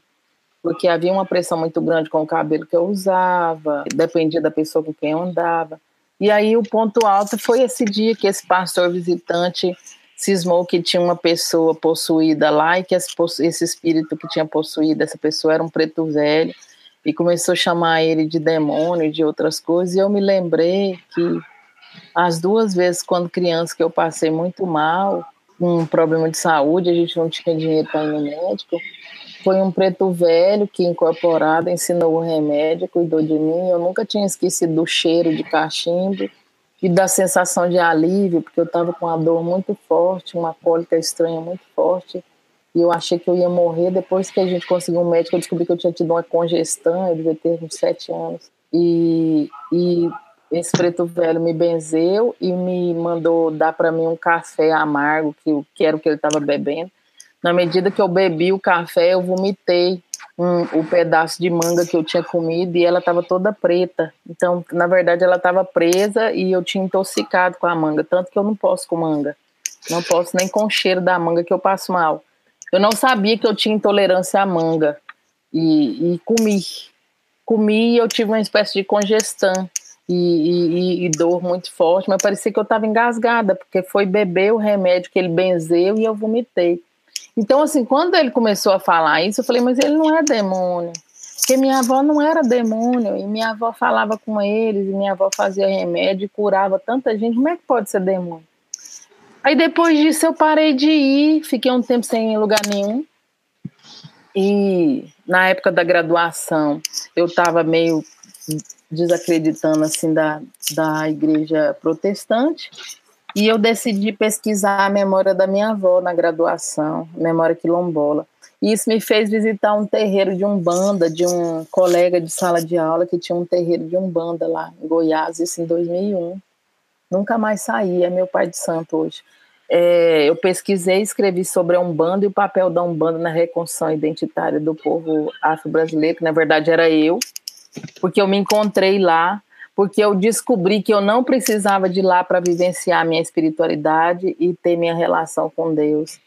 porque havia uma pressão muito grande com o cabelo que eu usava, dependia da pessoa com quem eu andava. E aí o ponto alto foi esse dia que esse pastor visitante cismou que tinha uma pessoa possuída lá e que esse espírito que tinha possuído essa pessoa era um preto velho e começou a chamar ele de demônio e de outras coisas. E eu me lembrei que as duas vezes quando criança que eu passei muito mal, um problema de saúde, a gente não tinha dinheiro para ir no médico, foi um preto velho que, incorporado, ensinou o remédio, cuidou de mim. Eu nunca tinha esquecido do cheiro de cachimbo e da sensação de alívio, porque eu estava com uma dor muito forte, uma cólica estranha muito forte. E eu achei que eu ia morrer. Depois que a gente conseguiu um médico, eu descobri que eu tinha tido uma congestão, eu devia ter uns sete anos. E, e esse preto velho me benzeu e me mandou dar para mim um café amargo, que, que era o que ele estava bebendo. Na medida que eu bebi o café, eu vomitei um, o pedaço de manga que eu tinha comido e ela estava toda preta. Então, na verdade, ela estava presa e eu tinha intoxicado com a manga, tanto que eu não posso com manga. Não posso nem com o cheiro da manga que eu passo mal. Eu não sabia que eu tinha intolerância à manga e, e comi. Comi e eu tive uma espécie de congestão e, e, e dor muito forte, mas parecia que eu estava engasgada, porque foi beber o remédio que ele benzeu e eu vomitei. Então, assim, quando ele começou a falar isso, eu falei, mas ele não é demônio. Porque minha avó não era demônio, e minha avó falava com eles, e minha avó fazia remédio curava tanta gente. Como é que pode ser demônio? Aí depois disso eu parei de ir, fiquei um tempo sem lugar nenhum. E na época da graduação eu estava meio desacreditando assim da, da igreja protestante. E eu decidi pesquisar a memória da minha avó na graduação, memória quilombola. E isso me fez visitar um terreiro de umbanda, de um colega de sala de aula que tinha um terreiro de umbanda lá em Goiás, isso em 2001. Nunca mais saí, é meu pai de santo hoje. É, eu pesquisei, escrevi sobre a Umbanda e o papel da Umbanda na reconstrução identitária do povo afro-brasileiro, que na verdade era eu, porque eu me encontrei lá porque eu descobri que eu não precisava de lá para vivenciar minha espiritualidade e ter minha relação com Deus.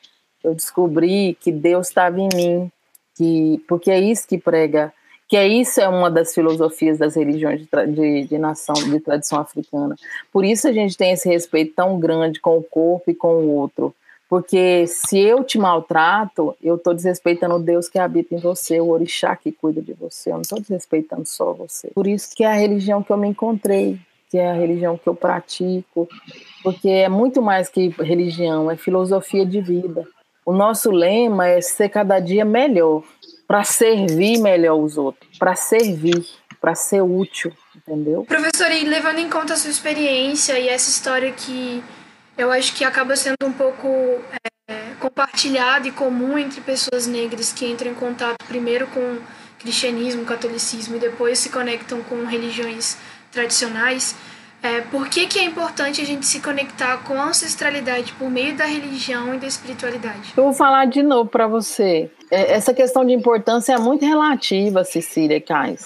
Eu descobri que Deus estava em mim, que porque é isso que prega, que é isso é uma das filosofias das religiões de, de, de nação, de tradição africana. Por isso a gente tem esse respeito tão grande com o corpo e com o outro porque se eu te maltrato, eu estou desrespeitando o Deus que habita em você, o orixá que cuida de você. Eu não estou desrespeitando só você. Por isso que é a religião que eu me encontrei, que é a religião que eu pratico, porque é muito mais que religião, é filosofia de vida. O nosso lema é ser cada dia melhor, para servir melhor os outros, para servir, para ser útil, entendeu?
Professor, e levando em conta a sua experiência e essa história que eu acho que acaba sendo um pouco é, compartilhado e comum entre pessoas negras que entram em contato primeiro com cristianismo, catolicismo e depois se conectam com religiões tradicionais. É, por que, que é importante a gente se conectar com a ancestralidade por meio da religião e da espiritualidade?
Eu vou falar de novo para você. É, essa questão de importância é muito relativa, Cecília Kais.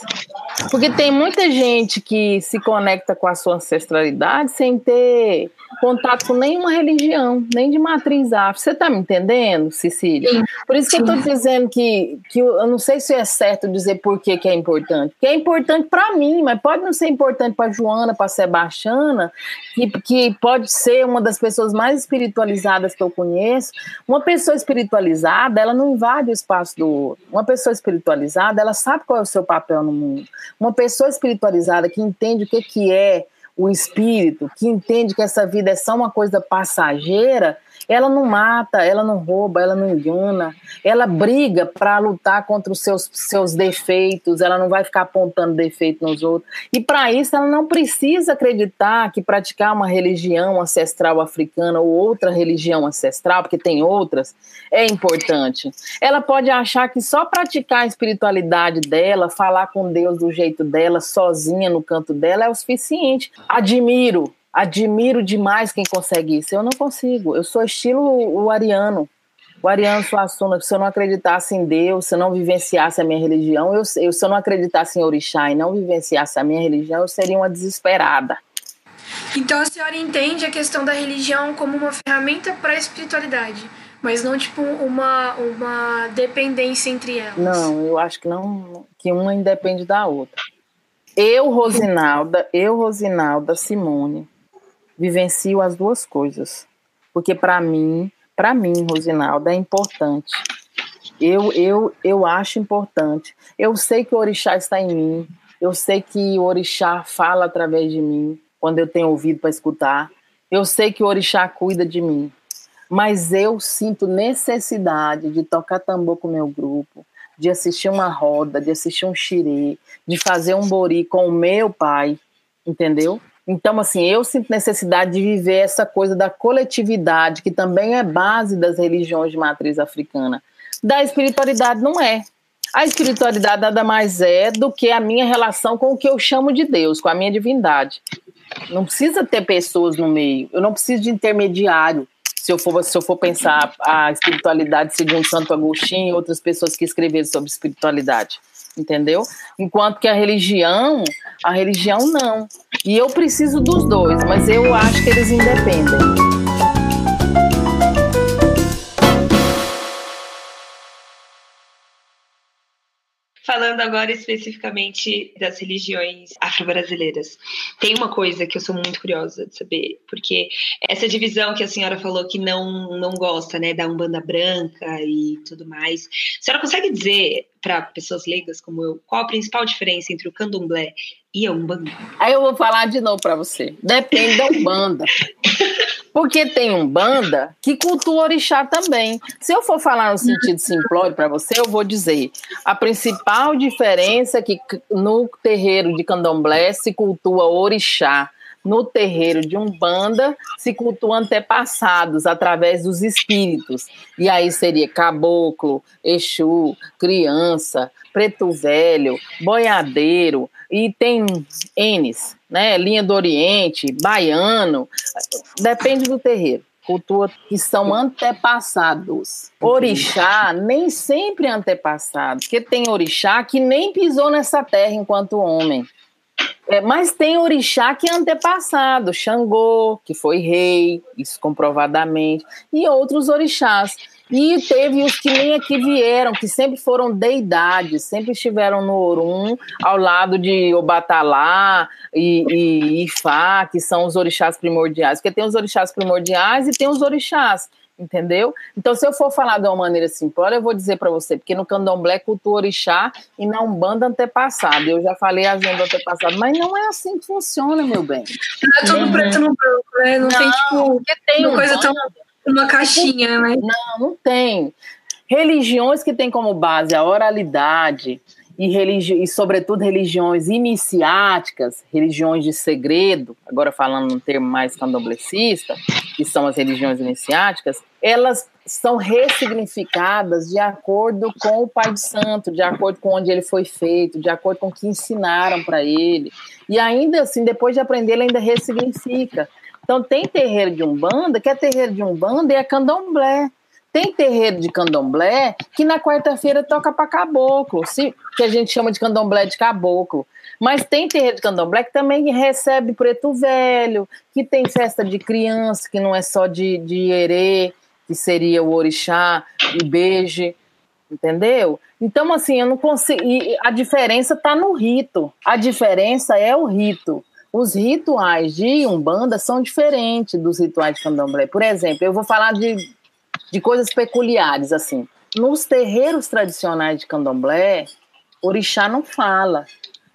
Porque tem muita gente que se conecta com a sua ancestralidade sem ter contato com nenhuma religião, nem de matriz afro. Você está me entendendo, Cecília? Sim. Por isso que Sim. eu estou dizendo que, que eu não sei se é certo dizer por que, que é importante. Que é importante para mim, mas pode não ser importante para Joana, para Sebastiana, que, que pode ser uma das pessoas mais espiritualizadas que eu conheço. Uma pessoa espiritualizada, ela não invade o espaço do outro. Uma pessoa espiritualizada, ela sabe qual é o seu papel no mundo. Uma pessoa espiritualizada que entende o que, que é o espírito, que entende que essa vida é só uma coisa passageira, ela não mata, ela não rouba, ela não engana, ela briga para lutar contra os seus, seus defeitos, ela não vai ficar apontando defeito nos outros. E para isso ela não precisa acreditar que praticar uma religião ancestral africana ou outra religião ancestral, porque tem outras, é importante. Ela pode achar que só praticar a espiritualidade dela, falar com Deus do jeito dela, sozinha no canto dela, é o suficiente. Admiro admiro demais quem consegue isso. Eu não consigo. Eu sou estilo o ariano. O Ariano Suassuna, se eu não acreditasse em Deus, se eu não vivenciasse a minha religião, eu, eu, se eu não acreditasse em Orixá e não vivenciasse a minha religião, eu seria uma desesperada.
Então a senhora entende a questão da religião como uma ferramenta para a espiritualidade, mas não tipo uma, uma dependência entre elas.
Não, eu acho que não, que uma independe da outra. Eu, Rosinalda, eu, Rosinalda Simone, vivencio as duas coisas. Porque para mim, para mim, Rosinaldo, é importante. Eu, eu, eu acho importante. Eu sei que o orixá está em mim. Eu sei que o orixá fala através de mim, quando eu tenho ouvido para escutar. Eu sei que o orixá cuida de mim. Mas eu sinto necessidade de tocar tambor com o meu grupo, de assistir uma roda, de assistir um xirê, de fazer um bori com o meu pai, entendeu? Então, assim, eu sinto necessidade de viver essa coisa da coletividade, que também é base das religiões de matriz africana. Da espiritualidade não é. A espiritualidade nada mais é do que a minha relação com o que eu chamo de Deus, com a minha divindade. Não precisa ter pessoas no meio, eu não preciso de intermediário. Se eu for, se eu for pensar a espiritualidade segundo Santo Agostinho e outras pessoas que escreveram sobre espiritualidade entendeu? Enquanto que a religião, a religião não. E eu preciso dos dois, mas eu acho que eles independem.
Falando agora especificamente das religiões afro-brasileiras, tem uma coisa que eu sou muito curiosa de saber, porque essa divisão que a senhora falou que não, não gosta, né, da Umbanda branca e tudo mais, a senhora consegue dizer para pessoas leigas como eu qual a principal diferença entre o candomblé e a Umbanda?
Aí eu vou falar de novo para você. Depende da Umbanda. Porque tem um banda que cultua orixá também. Se eu for falar no sentido simplório para você, eu vou dizer: a principal diferença é que no terreiro de candomblé se cultua orixá. No terreiro de Umbanda se cultua antepassados através dos espíritos. E aí seria caboclo, exu, criança, preto velho, boiadeiro, e tem N's, né? Linha do Oriente, baiano, depende do terreiro. Cultura que são antepassados. Orixá nem sempre é antepassado, porque tem orixá que nem pisou nessa terra enquanto homem. É, mas tem orixá que é antepassado, Xangô, que foi rei, isso comprovadamente, e outros orixás. E teve os que nem aqui vieram, que sempre foram deidades, sempre estiveram no Orum, ao lado de Obatalá e, e Ifá, que são os orixás primordiais. Porque tem os orixás primordiais e tem os orixás, entendeu? Então, se eu for falar de uma maneira simplória, eu vou dizer para você, porque no candomblé cultua orixá e na umbanda antepassado. Eu já falei a agenda antepassado, mas não é assim que funciona, meu bem.
Não é tudo preto no branco, né? Não, não tem, tipo, tem uma coisa tão uma caixinha, né?
Não, não tem. Religiões que têm como base a oralidade e, religi e, sobretudo, religiões iniciáticas, religiões de segredo, agora falando num termo mais candomblessista, que são as religiões iniciáticas, elas são ressignificadas de acordo com o Pai de Santo, de acordo com onde ele foi feito, de acordo com o que ensinaram para ele. E ainda assim, depois de aprender, ele ainda ressignifica. Então, tem terreiro de Umbanda, que é terreiro de Umbanda e é candomblé. Tem terreiro de candomblé que na quarta-feira toca para caboclo, que a gente chama de candomblé de caboclo. Mas tem terreiro de candomblé que também recebe preto velho, que tem festa de criança, que não é só de, de erê, que seria o orixá, e beije, entendeu? Então, assim, eu não consigo. a diferença está no rito. A diferença é o rito os rituais de Umbanda são diferentes dos rituais de candomblé. Por exemplo, eu vou falar de, de coisas peculiares, assim. Nos terreiros tradicionais de candomblé, orixá não fala.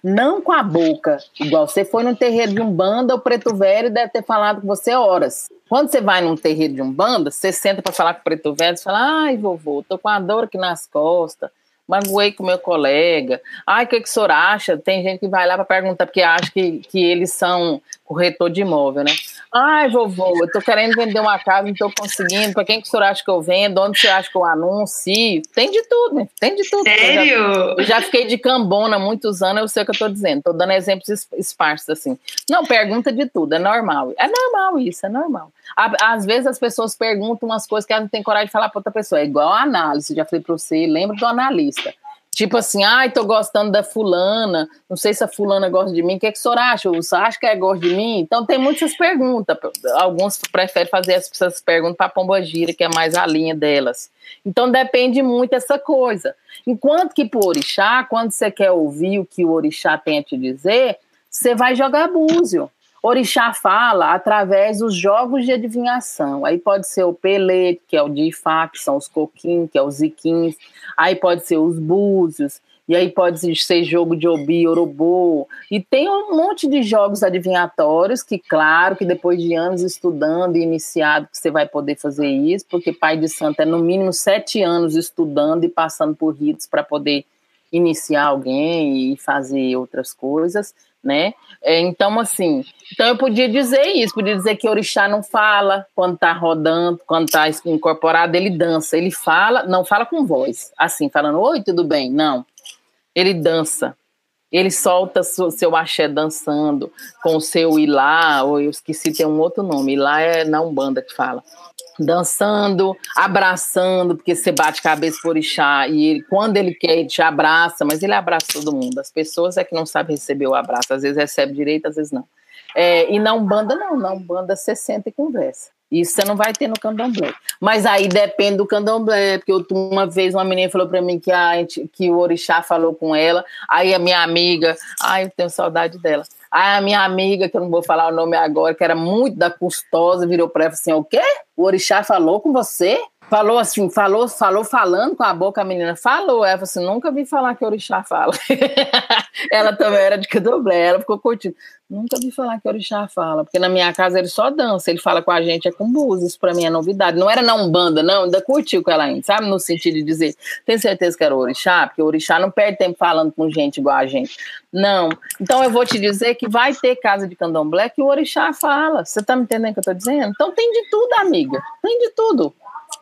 Não com a boca, igual você foi num terreiro de Umbanda, o preto velho deve ter falado com você horas. Quando você vai num terreiro de Umbanda, você senta para falar com o preto velho, você fala, ai vovô, tô com a dor aqui nas costas, magoei com meu colega. Ai, o que, que o senhor acha? Tem gente que vai lá para perguntar, porque acha que, que eles são corretor de imóvel, né? Ai, vovô, eu tô querendo vender uma casa, não tô conseguindo. Para quem que o senhor acha que eu vendo? Onde você acha que eu anuncio? Tem de tudo, né? Tem de tudo.
Sério?
Eu já, eu já fiquei de cambona muitos anos, eu sei o que eu tô dizendo. Tô dando exemplos esparsos assim. Não, pergunta de tudo, é normal. É normal isso, é normal. Às vezes as pessoas perguntam umas coisas que elas não têm coragem de falar para outra pessoa. É igual a análise, já falei para você, lembra do analista. Tipo assim, ai, tô gostando da fulana, não sei se a fulana gosta de mim, o que, é que o senhor acha? Você acha que é gosta de mim? Então tem muitas perguntas. Alguns preferem fazer essas perguntas para a pomba gira, que é mais a linha delas. Então depende muito dessa coisa. Enquanto que por orixá, quando você quer ouvir o que o orixá tem a te dizer, você vai jogar búzio. Orixá fala através dos jogos de adivinhação. Aí pode ser o Pelé, que é o de Ifá, que são os coquins, que é os ziquins. Aí pode ser os búzios. E aí pode ser jogo de obi, orobô. E tem um monte de jogos adivinhatórios que, claro, que depois de anos estudando e iniciado, você vai poder fazer isso, porque pai de santo é no mínimo sete anos estudando e passando por ritos para poder iniciar alguém e fazer outras coisas né? É, então, assim, então eu podia dizer isso, podia dizer que orixá não fala quando tá rodando, quando tá incorporado, ele dança, ele fala, não fala com voz, assim, falando, oi, tudo bem? Não, ele dança, ele solta seu axé dançando com o seu ilá, ou eu esqueci, tem um outro nome, ilá é na Umbanda que fala, dançando, abraçando, porque você bate cabeça por orixá, e ele, quando ele quer, ele te abraça, mas ele abraça todo mundo. As pessoas é que não sabem receber o abraço, às vezes recebe direito, às vezes não. É, e na Umbanda, não, na Umbanda você senta e conversa. Isso você não vai ter no candomblé. Mas aí depende do candomblé, porque eu, uma vez uma menina falou para mim que, a, que o orixá falou com ela, aí a minha amiga, ai, eu tenho saudade dela. Aí a minha amiga, que eu não vou falar o nome agora, que era muito da custosa, virou para ela assim: o quê? O orixá falou com você? Falou assim, falou, falou falando com a boca, a menina falou. Ela falou assim: nunca vi falar que orixá fala. ela também era de candomblé, ela ficou curtindo. Nunca vi falar que orixá fala, porque na minha casa ele só dança, ele fala com a gente, é com búzios, isso pra mim é novidade. Não era na Umbanda, não, ainda curtiu com ela ainda, sabe? No sentido de dizer, tem certeza que era orixá? Porque orixá não perde tempo falando com gente igual a gente. Não. Então eu vou te dizer que vai ter casa de candomblé que o orixá fala. Você tá me entendendo o que eu tô dizendo? Então tem de tudo, amiga. Tem de tudo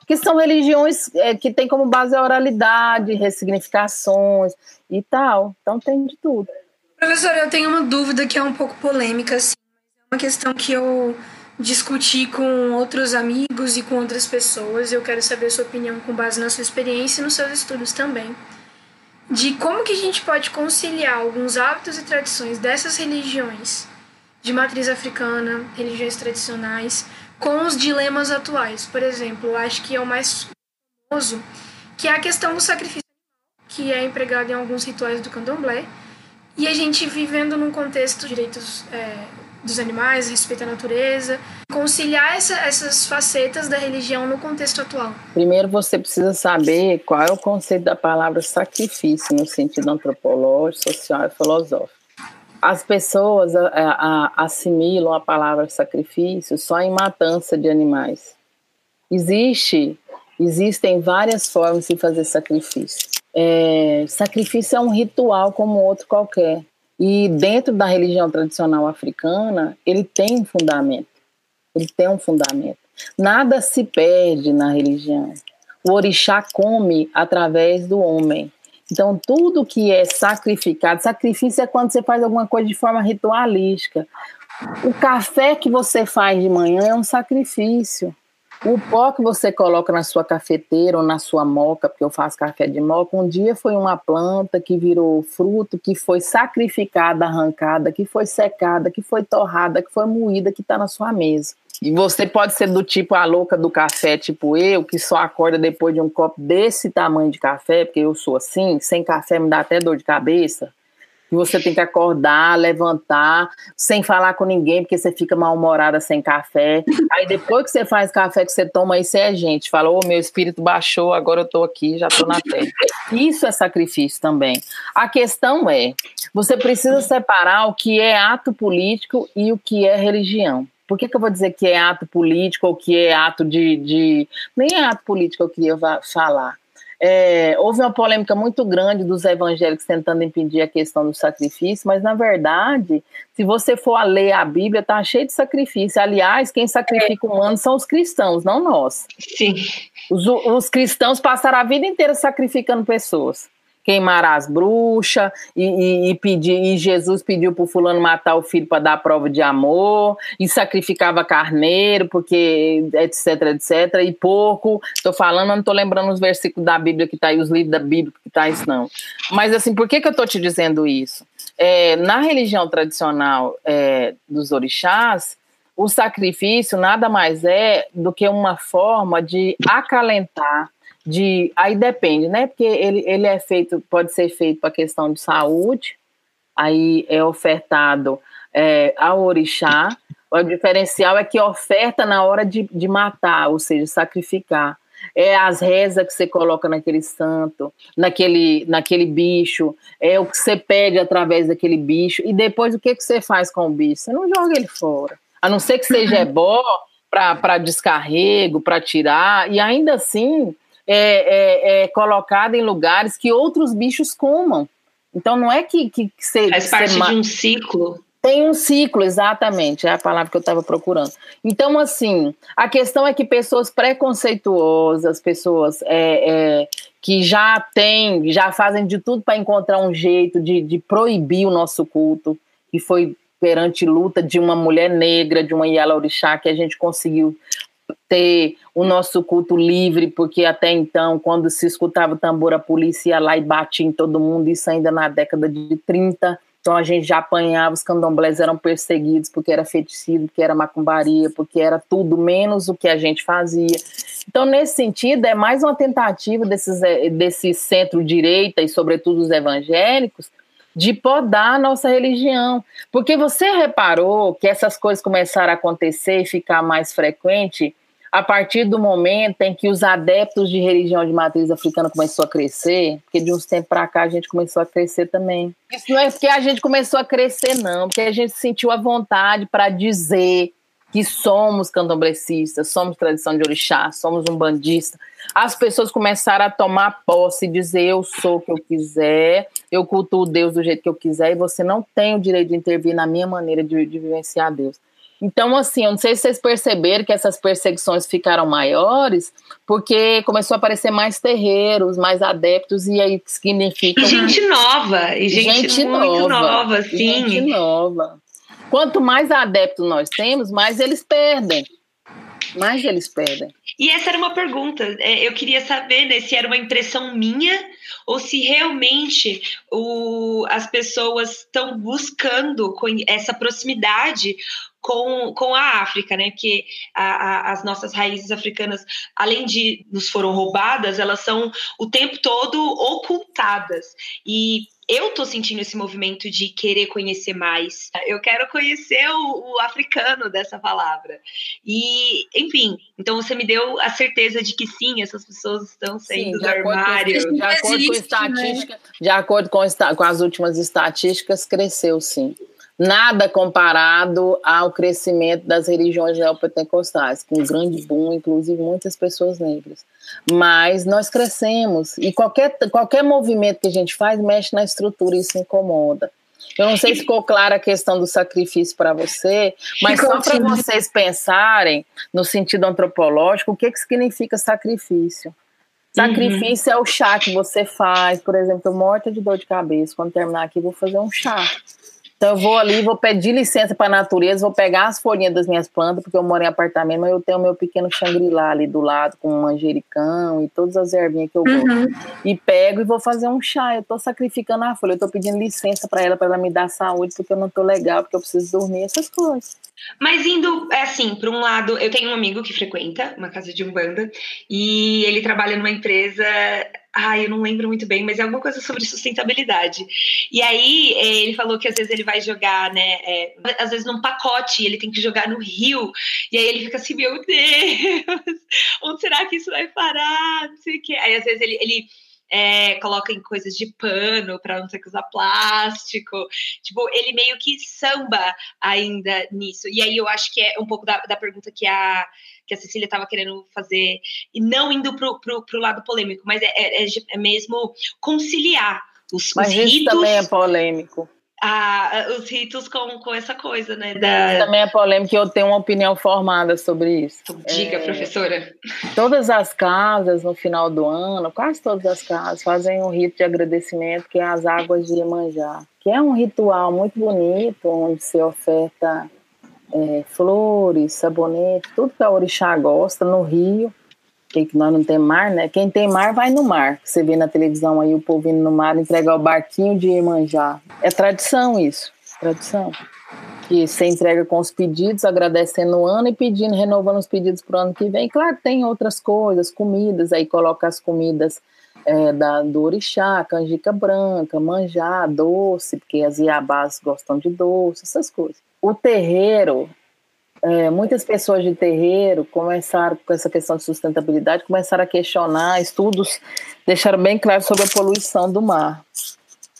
que são religiões é, que têm como base a oralidade, ressignificações e tal. Então tem de tudo.
Professora, eu tenho uma dúvida que é um pouco polêmica, assim, é uma questão que eu discuti com outros amigos e com outras pessoas. Eu quero saber a sua opinião com base na sua experiência e nos seus estudos também. De como que a gente pode conciliar alguns hábitos e tradições dessas religiões de matriz africana, religiões tradicionais, com os dilemas atuais. Por exemplo, acho que é o mais famoso, que é a questão do sacrifício que é empregado em alguns rituais do candomblé, e a gente vivendo num contexto de direitos é, dos animais, respeito à natureza, conciliar essa, essas facetas da religião no contexto atual.
Primeiro você precisa saber qual é o conceito da palavra sacrifício no sentido antropológico, social e filosófico as pessoas a, a, assimilam a palavra sacrifício só em matança de animais. Existe, existem várias formas de fazer sacrifício. É, sacrifício é um ritual como outro qualquer. E dentro da religião tradicional africana, ele tem um fundamento. Ele tem um fundamento. Nada se perde na religião. O orixá come através do homem. Então, tudo que é sacrificado, sacrifício é quando você faz alguma coisa de forma ritualística. O café que você faz de manhã é um sacrifício. O pó que você coloca na sua cafeteira ou na sua moca, porque eu faço café de moca, um dia foi uma planta que virou fruto, que foi sacrificada, arrancada, que foi secada, que foi torrada, que foi moída, que está na sua mesa. E você pode ser do tipo a louca do café, tipo eu, que só acorda depois de um copo desse tamanho de café, porque eu sou assim, sem café me dá até dor de cabeça. E você tem que acordar, levantar, sem falar com ninguém, porque você fica mal-humorada sem café. Aí depois que você faz café que você toma, aí você é gente. Fala, ô, oh, meu espírito baixou, agora eu tô aqui, já tô na terra. Isso é sacrifício também. A questão é, você precisa separar o que é ato político e o que é religião. Por que, que eu vou dizer que é ato político ou que é ato de. de... Nem é ato político eu queria falar. É, houve uma polêmica muito grande dos evangélicos tentando impedir a questão do sacrifício, mas na verdade, se você for a ler a Bíblia, está cheio de sacrifício. Aliás, quem sacrifica humanos são os cristãos, não nós.
Sim.
Os, os cristãos passaram a vida inteira sacrificando pessoas queimar as bruxas e, e, e, pedir, e Jesus pediu para o fulano matar o filho para dar prova de amor, e sacrificava carneiro, porque etc, etc, e pouco, estou falando, não estou lembrando os versículos da Bíblia que está aí, os livros da Bíblia que está isso não. Mas assim, por que, que eu estou te dizendo isso? É, na religião tradicional é, dos orixás, o sacrifício nada mais é do que uma forma de acalentar de aí depende, né? Porque ele, ele é feito, pode ser feito para questão de saúde, aí é ofertado é, ao orixá. O diferencial é que oferta na hora de, de matar, ou seja, sacrificar. É as rezas que você coloca naquele santo, naquele, naquele bicho, é o que você pede através daquele bicho, e depois o que, que você faz com o bicho? Você não joga ele fora. A não ser que seja bom para descarrego, para tirar, e ainda assim é, é, é colocada em lugares que outros bichos comam. Então não é que, que, que.
Faz parte de um ciclo.
Tem um ciclo, exatamente, é a palavra que eu estava procurando. Então, assim, a questão é que pessoas preconceituosas, pessoas é, é, que já têm, já fazem de tudo para encontrar um jeito de, de proibir o nosso culto, que foi perante luta de uma mulher negra, de uma Yala Orixá, que a gente conseguiu ter o nosso culto livre, porque até então, quando se escutava o tambor, a polícia ia lá e batia em todo mundo, isso ainda na década de 30, Então a gente já apanhava, os candomblés eram perseguidos porque era feticida, porque era macumbaria, porque era tudo menos o que a gente fazia. Então, nesse sentido, é mais uma tentativa desses, eh, desse centro-direita e, sobretudo, os evangélicos, de podar a nossa religião. Porque você reparou que essas coisas começaram a acontecer e ficar mais frequente a partir do momento em que os adeptos de religião de matriz africana começou a crescer, porque de uns tempos para cá a gente começou a crescer também. Isso não é porque a gente começou a crescer, não, porque a gente sentiu a vontade para dizer que somos candomblecistas, somos tradição de orixá, somos um bandista. As pessoas começaram a tomar posse e dizer eu sou o que eu quiser, eu cultuo Deus do jeito que eu quiser e você não tem o direito de intervir na minha maneira de, de vivenciar Deus. Então, assim, eu não sei se vocês perceberam que essas perseguições ficaram maiores, porque começou a aparecer mais terreiros, mais adeptos, e aí significa.
E gente nova, e gente, gente muito nova, nova sim.
Gente nova. Quanto mais adeptos nós temos, mais eles perdem. Mais eles perdem.
E essa era uma pergunta. É, eu queria saber né, se era uma impressão minha ou se realmente o, as pessoas estão buscando essa proximidade com, com a África, né? Porque a, a, as nossas raízes africanas, além de nos foram roubadas, elas são o tempo todo ocultadas. E eu tô sentindo esse movimento de querer conhecer mais. Eu quero conhecer o, o, africano dessa palavra. E, enfim, então você me deu a certeza de que sim, essas pessoas estão saindo sim, do armário.
Com, de acordo com estatística, de acordo com, com as últimas estatísticas, cresceu sim nada comparado ao crescimento das religiões neopentecostais, com um grande boom, inclusive muitas pessoas negras. Mas nós crescemos e qualquer, qualquer movimento que a gente faz mexe na estrutura e isso incomoda. Eu não sei se ficou clara a questão do sacrifício para você, mas só para vocês pensarem no sentido antropológico, o que, que significa sacrifício? Sacrifício uhum. é o chá que você faz, por exemplo, eu morta de dor de cabeça, quando terminar aqui vou fazer um chá. Então eu vou ali, vou pedir licença para a natureza, vou pegar as folhinhas das minhas plantas, porque eu moro em apartamento, mas eu tenho meu pequeno xangri-lá ali do lado, com manjericão e todas as ervinhas que eu gosto. Uhum. E pego e vou fazer um chá. Eu estou sacrificando a folha, eu estou pedindo licença para ela, para ela me dar saúde, porque eu não estou legal, porque eu preciso dormir, essas coisas.
Mas indo, é assim, por um lado, eu tenho um amigo que frequenta uma casa de umbanda e ele trabalha numa empresa Ai, eu não lembro muito bem, mas é alguma coisa sobre sustentabilidade. E aí é, ele falou que às vezes ele vai jogar, né? É, às vezes num pacote, ele tem que jogar no rio. E aí ele fica assim, meu Deus, onde será que isso vai parar? Não sei o quê. Aí às vezes ele, ele é, coloca em coisas de pano para não ter que usar plástico. Tipo, ele meio que samba ainda nisso. E aí eu acho que é um pouco da, da pergunta que a que a Cecília estava querendo fazer, e não indo para o lado polêmico, mas é, é, é mesmo conciliar os,
mas
os
isso ritos. também é polêmico.
A, os ritos com, com essa coisa, né? Da...
Também é polêmico e eu tenho uma opinião formada sobre isso.
Então, diga, é, professora.
Todas as casas, no final do ano, quase todas as casas, fazem um rito de agradecimento, que é as águas de Iemanjá, que é um ritual muito bonito, onde se oferta é, flores, sabonete, tudo que a orixá gosta no rio, que nós não temos mar, né? Quem tem mar vai no mar. Você vê na televisão aí o povo indo no mar entregar o barquinho de Iemanjá. É tradição isso, tradição. Que você entrega com os pedidos, agradecendo o ano e pedindo, renovando os pedidos para o ano que vem. Claro, tem outras coisas, comidas, aí coloca as comidas é, da, do orixá, canjica branca, manjá, doce, porque as iabás gostam de doce, essas coisas o terreiro, é, muitas pessoas de terreiro começaram com essa questão de sustentabilidade, começaram a questionar, estudos deixaram bem claro sobre a poluição do mar,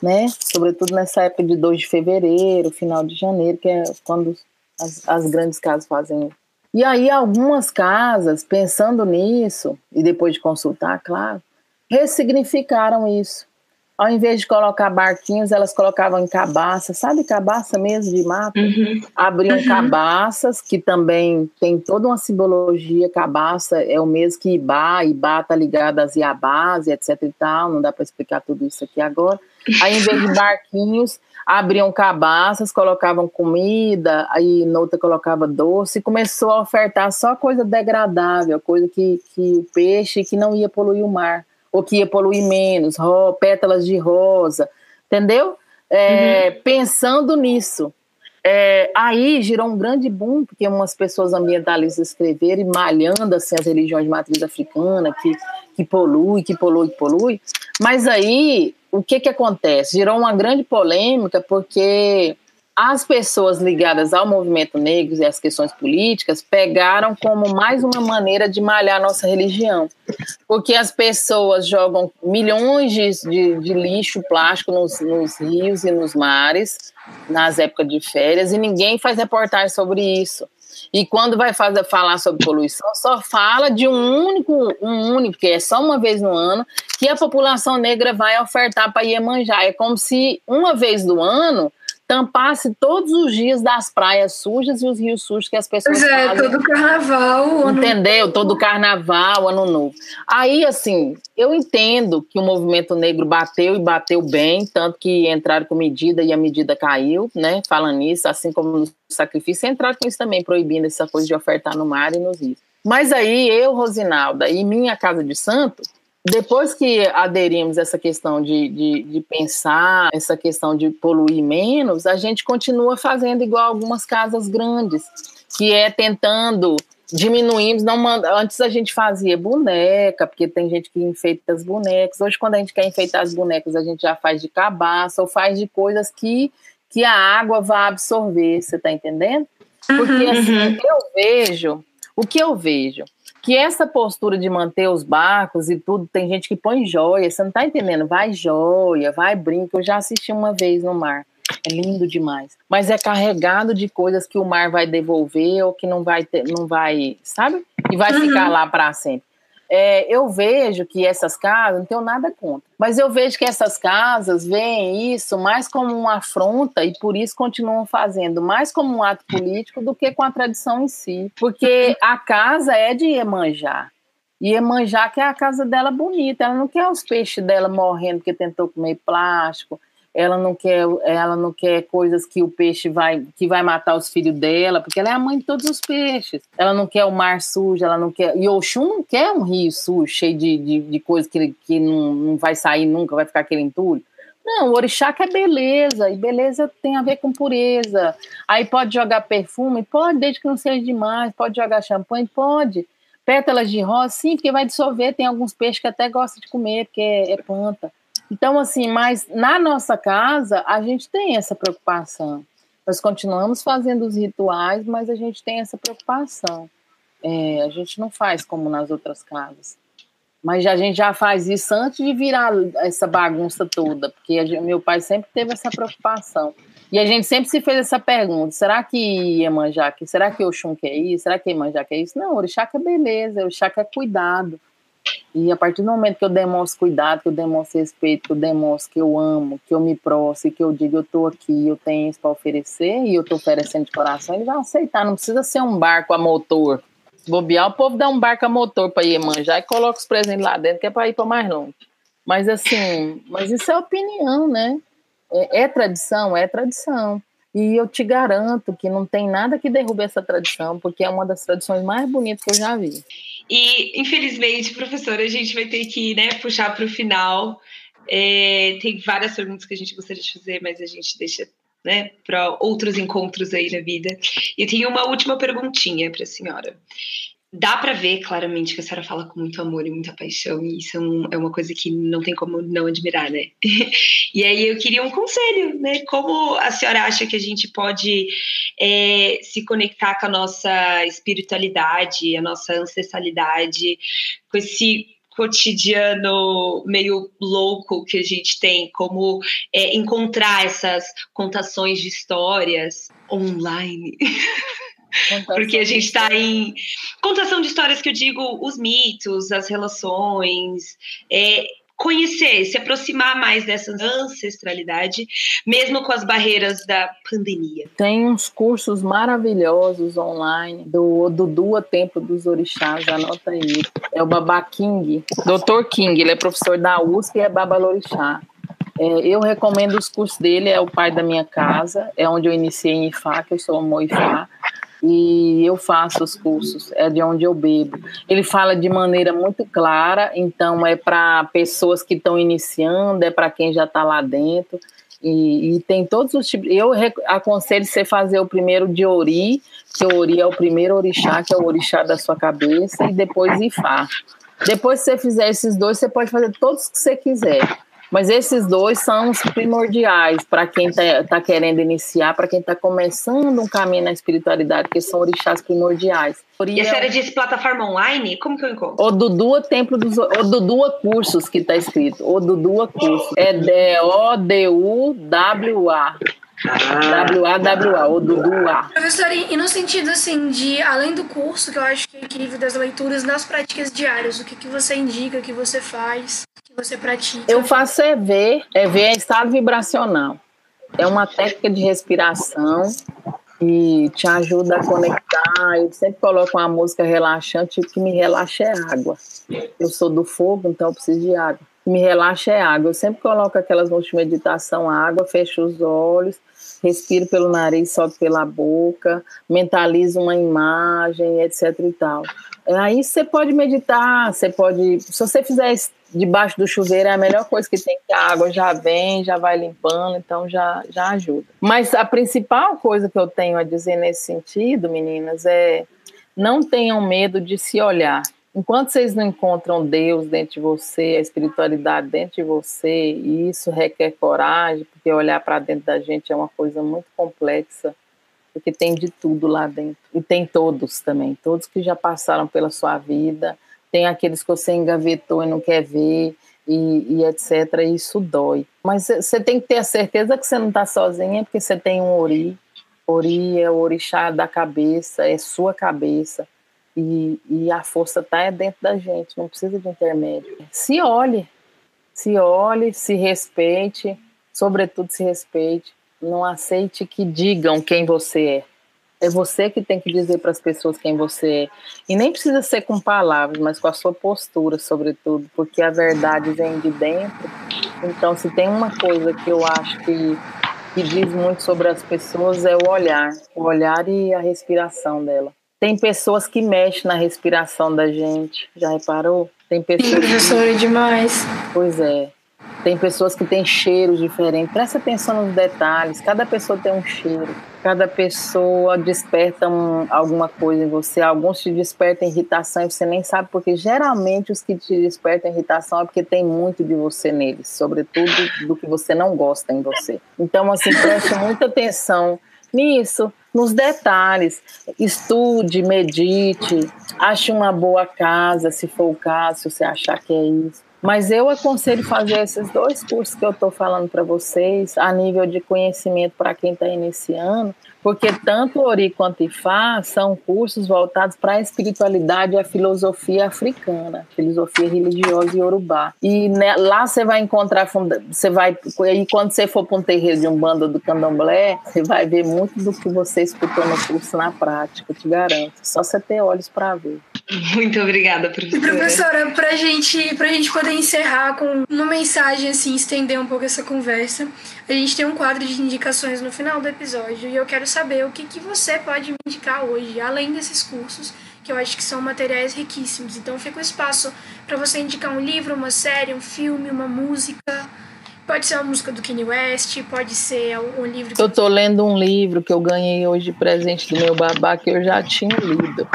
né? Sobretudo nessa época de 2 de fevereiro, final de janeiro, que é quando as, as grandes casas fazem. E aí algumas casas, pensando nisso, e depois de consultar, claro, ressignificaram isso ao invés de colocar barquinhos, elas colocavam em cabaças, sabe cabaça mesmo de mato? Uhum. Abriam uhum. cabaças, que também tem toda uma simbologia, cabaça é o mesmo que Ibá, Ibá tá ligado às Iabás, etc e tal, não dá para explicar tudo isso aqui agora. Aí, em vez de barquinhos, abriam cabaças, colocavam comida, aí noutra colocava doce, e começou a ofertar só coisa degradável, coisa que, que o peixe, que não ia poluir o mar ou que ia poluir menos, ro, pétalas de rosa, entendeu? é, uhum. pensando nisso. É, aí girou um grande boom, porque umas pessoas ambientalistas escreveram e malhando assim, as religiões de matriz africana, que, que polui, que polui, que polui. Mas aí, o que que acontece? Girou uma grande polêmica, porque as pessoas ligadas ao movimento negro e às questões políticas pegaram como mais uma maneira de malhar nossa religião. Porque as pessoas jogam milhões de, de, de lixo plástico nos, nos, rios e nos mares nas épocas de férias e ninguém faz reportagem sobre isso. E quando vai fazer, falar sobre poluição, só fala de um único, um único, que é só uma vez no ano, que a população negra vai ofertar para Iemanjá. É como se uma vez do ano tampasse todos os dias das praias sujas e os rios sujos que as pessoas
pois é,
fazem.
todo carnaval.
Entendeu? Todo carnaval, ano novo. Aí, assim, eu entendo que o movimento negro bateu e bateu bem, tanto que entraram com medida e a medida caiu, né? Falando nisso, assim como no sacrifício, entraram com isso também, proibindo essa coisa de ofertar no mar e nos rios. Mas aí, eu, Rosinalda, e minha casa de santo, depois que aderimos essa questão de, de, de, pensar, essa questão de poluir menos, a gente continua fazendo igual algumas casas grandes, que é tentando diminuirmos. Não manda, antes a gente fazia boneca, porque tem gente que enfeita as bonecas. Hoje, quando a gente quer enfeitar as bonecas, a gente já faz de cabaça ou faz de coisas que, que a água vai absorver, você está entendendo? Porque uhum, assim, uhum. eu vejo, o que eu vejo? que essa postura de manter os barcos e tudo, tem gente que põe joia, você não tá entendendo? Vai joia, vai brinco. Eu já assisti uma vez no mar. É lindo demais. Mas é carregado de coisas que o mar vai devolver ou que não vai ter, não vai, sabe? E vai uhum. ficar lá para sempre. É, eu vejo que essas casas, não tenho nada contra, mas eu vejo que essas casas veem isso mais como uma afronta e por isso continuam fazendo mais como um ato político do que com a tradição em si. Porque a casa é de Iemanjá. E Iemanjá quer a casa dela bonita, ela não quer os peixes dela morrendo porque tentou comer plástico, ela não quer, ela não quer coisas que o peixe vai, que vai matar os filhos dela, porque ela é a mãe de todos os peixes. Ela não quer o mar sujo, ela não quer. E Oxum não quer um rio sujo, cheio de, de, de coisas que, que não, não vai sair nunca, vai ficar aquele entulho. Não, o orixá quer beleza, e beleza tem a ver com pureza. Aí pode jogar perfume? Pode, desde que não seja demais. Pode jogar champanhe? Pode. Pétalas de rosa? Sim, porque vai dissolver. Tem alguns peixes que até gostam de comer, porque é, é planta. Então, assim, mas na nossa casa a gente tem essa preocupação. Nós continuamos fazendo os rituais, mas a gente tem essa preocupação. É, a gente não faz como nas outras casas. Mas a gente já faz isso antes de virar essa bagunça toda, porque gente, meu pai sempre teve essa preocupação. E a gente sempre se fez essa pergunta: será que Iemanjá, será que Oxum quer isso? Será que Iemanjá quer isso? Não, Orixá quer beleza, Orixá quer cuidado. E a partir do momento que eu demonstro cuidado, que eu demonstro respeito, que eu demonstro que eu amo, que eu me prosto, que eu digo eu estou aqui, eu tenho isso para oferecer e eu estou oferecendo de coração, ele vai aceitar. Não precisa ser um barco a motor. Bobear, o povo dá um barco a motor para ir manjar e coloca os presentes lá dentro, que é para ir para mais longe. Mas assim, mas isso é opinião, né? É, é tradição, é tradição. E eu te garanto que não tem nada que derrube essa tradição, porque é uma das tradições mais bonitas que eu já vi.
E, infelizmente, professora, a gente vai ter que né, puxar para o final. É, tem várias perguntas que a gente gostaria de fazer, mas a gente deixa né, para outros encontros aí na vida. E tenho uma última perguntinha para a senhora dá para ver claramente que a senhora fala com muito amor e muita paixão, e isso é, um, é, uma coisa que não tem como não admirar, né? e aí eu queria um conselho, né? Como a senhora acha que a gente pode é, se conectar com a nossa espiritualidade, a nossa ancestralidade, com esse cotidiano meio louco que a gente tem, como é, encontrar essas contações de histórias online. Porque a gente está em contação de histórias que eu digo, os mitos, as relações, é, conhecer, se aproximar mais dessa ancestralidade, mesmo com as barreiras da pandemia.
Tem uns cursos maravilhosos online do Dudu Templo dos Orixás, anota aí. É o Baba King, Dr. King, ele é professor da USP e é Babalorixá. É, eu recomendo os cursos dele, é o pai da minha casa, é onde eu iniciei em IFA, que eu sou Moifá e eu faço os cursos, é de onde eu bebo. Ele fala de maneira muito clara, então é para pessoas que estão iniciando, é para quem já está lá dentro. E, e, tem todos os tipos. Eu aconselho você fazer o primeiro de Ori, que Ori é o primeiro orixá, que é o orixá da sua cabeça, e depois Ifá. Depois que você fizer esses dois, você pode fazer todos que você quiser. Mas esses dois são os primordiais para quem está tá querendo iniciar, para quem está começando um caminho na espiritualidade, que são orixás primordiais.
E a senhora disse plataforma online? Como que eu encontro?
O Dudua Templo dos. O Dudua Cursos que está escrito. O Dudua Cursos. É D-O-D-U-W-A. W-A-W-A, o Dudu A.
Professora, e no sentido assim, de além do curso, que eu acho que é equilíbrio das leituras, nas práticas diárias, o que, que você indica, o que você faz, o que você pratica?
Eu faço é ver, é ver estado vibracional. É uma técnica de respiração e te ajuda a conectar. Eu sempre coloco uma música relaxante, o que me relaxa é água. Eu sou do fogo, então eu preciso de água. O que me relaxa é água. Eu sempre coloco aquelas músicas de meditação, água, fecho os olhos, respiro pelo nariz, solto pela boca, mentalizo uma imagem, etc e tal. Aí você pode meditar, você pode, se você fizer debaixo do chuveiro é a melhor coisa que tem, que a água já vem, já vai limpando, então já, já ajuda. Mas a principal coisa que eu tenho a dizer nesse sentido, meninas, é não tenham medo de se olhar. Enquanto vocês não encontram Deus dentro de você, a espiritualidade dentro de você, e isso requer coragem, porque olhar para dentro da gente é uma coisa muito complexa, porque tem de tudo lá dentro. E tem todos também, todos que já passaram pela sua vida, tem aqueles que você engavetou e não quer ver, e, e etc. E isso dói. Mas você tem que ter a certeza que você não está sozinha, porque você tem um ori. Ori é o orixá da cabeça, é sua cabeça. E, e a força está dentro da gente, não precisa de intermédio. Se olhe, se olhe, se respeite, sobretudo se respeite. Não aceite que digam quem você é. É você que tem que dizer para as pessoas quem você é. E nem precisa ser com palavras, mas com a sua postura, sobretudo, porque a verdade vem de dentro. Então, se tem uma coisa que eu acho que, que diz muito sobre as pessoas é o olhar, o olhar e a respiração dela. Tem pessoas que mexem na respiração da gente, já reparou? Tem pessoas. Sim,
professora, que... demais.
Pois é. Tem pessoas que têm cheiros diferentes. Presta atenção nos detalhes. Cada pessoa tem um cheiro. Cada pessoa desperta um, alguma coisa em você. Alguns te despertam irritação e você nem sabe porque. Geralmente os que te despertam irritação é porque tem muito de você neles, sobretudo do que você não gosta em você. Então, assim, preste muita atenção nisso, nos detalhes. Estude, medite, ache uma boa casa, se for o caso, se você achar que é isso mas eu aconselho fazer esses dois cursos que eu estou falando para vocês, a nível de conhecimento para quem está iniciando, porque tanto Ori quanto Ifá são cursos voltados para a espiritualidade e a filosofia africana, filosofia religiosa e urubá. E né, lá você vai encontrar, você vai, e quando você for para um terreiro de um bando do candomblé, você vai ver muito do que você escutou no curso na prática, te garanto. Só você ter olhos para ver.
Muito obrigada, professora.
Professora, para gente, a gente poder encerrar com uma mensagem, assim, estender um pouco essa conversa, a gente tem um quadro de indicações no final do episódio e eu quero saber o que, que você pode me indicar hoje, além desses cursos, que eu acho que são materiais riquíssimos. Então fica o espaço para você indicar um livro, uma série, um filme, uma música. Pode ser uma música do Kanye West, pode ser um livro.
Que... Eu tô lendo um livro que eu ganhei hoje presente do meu babá que eu já tinha lido.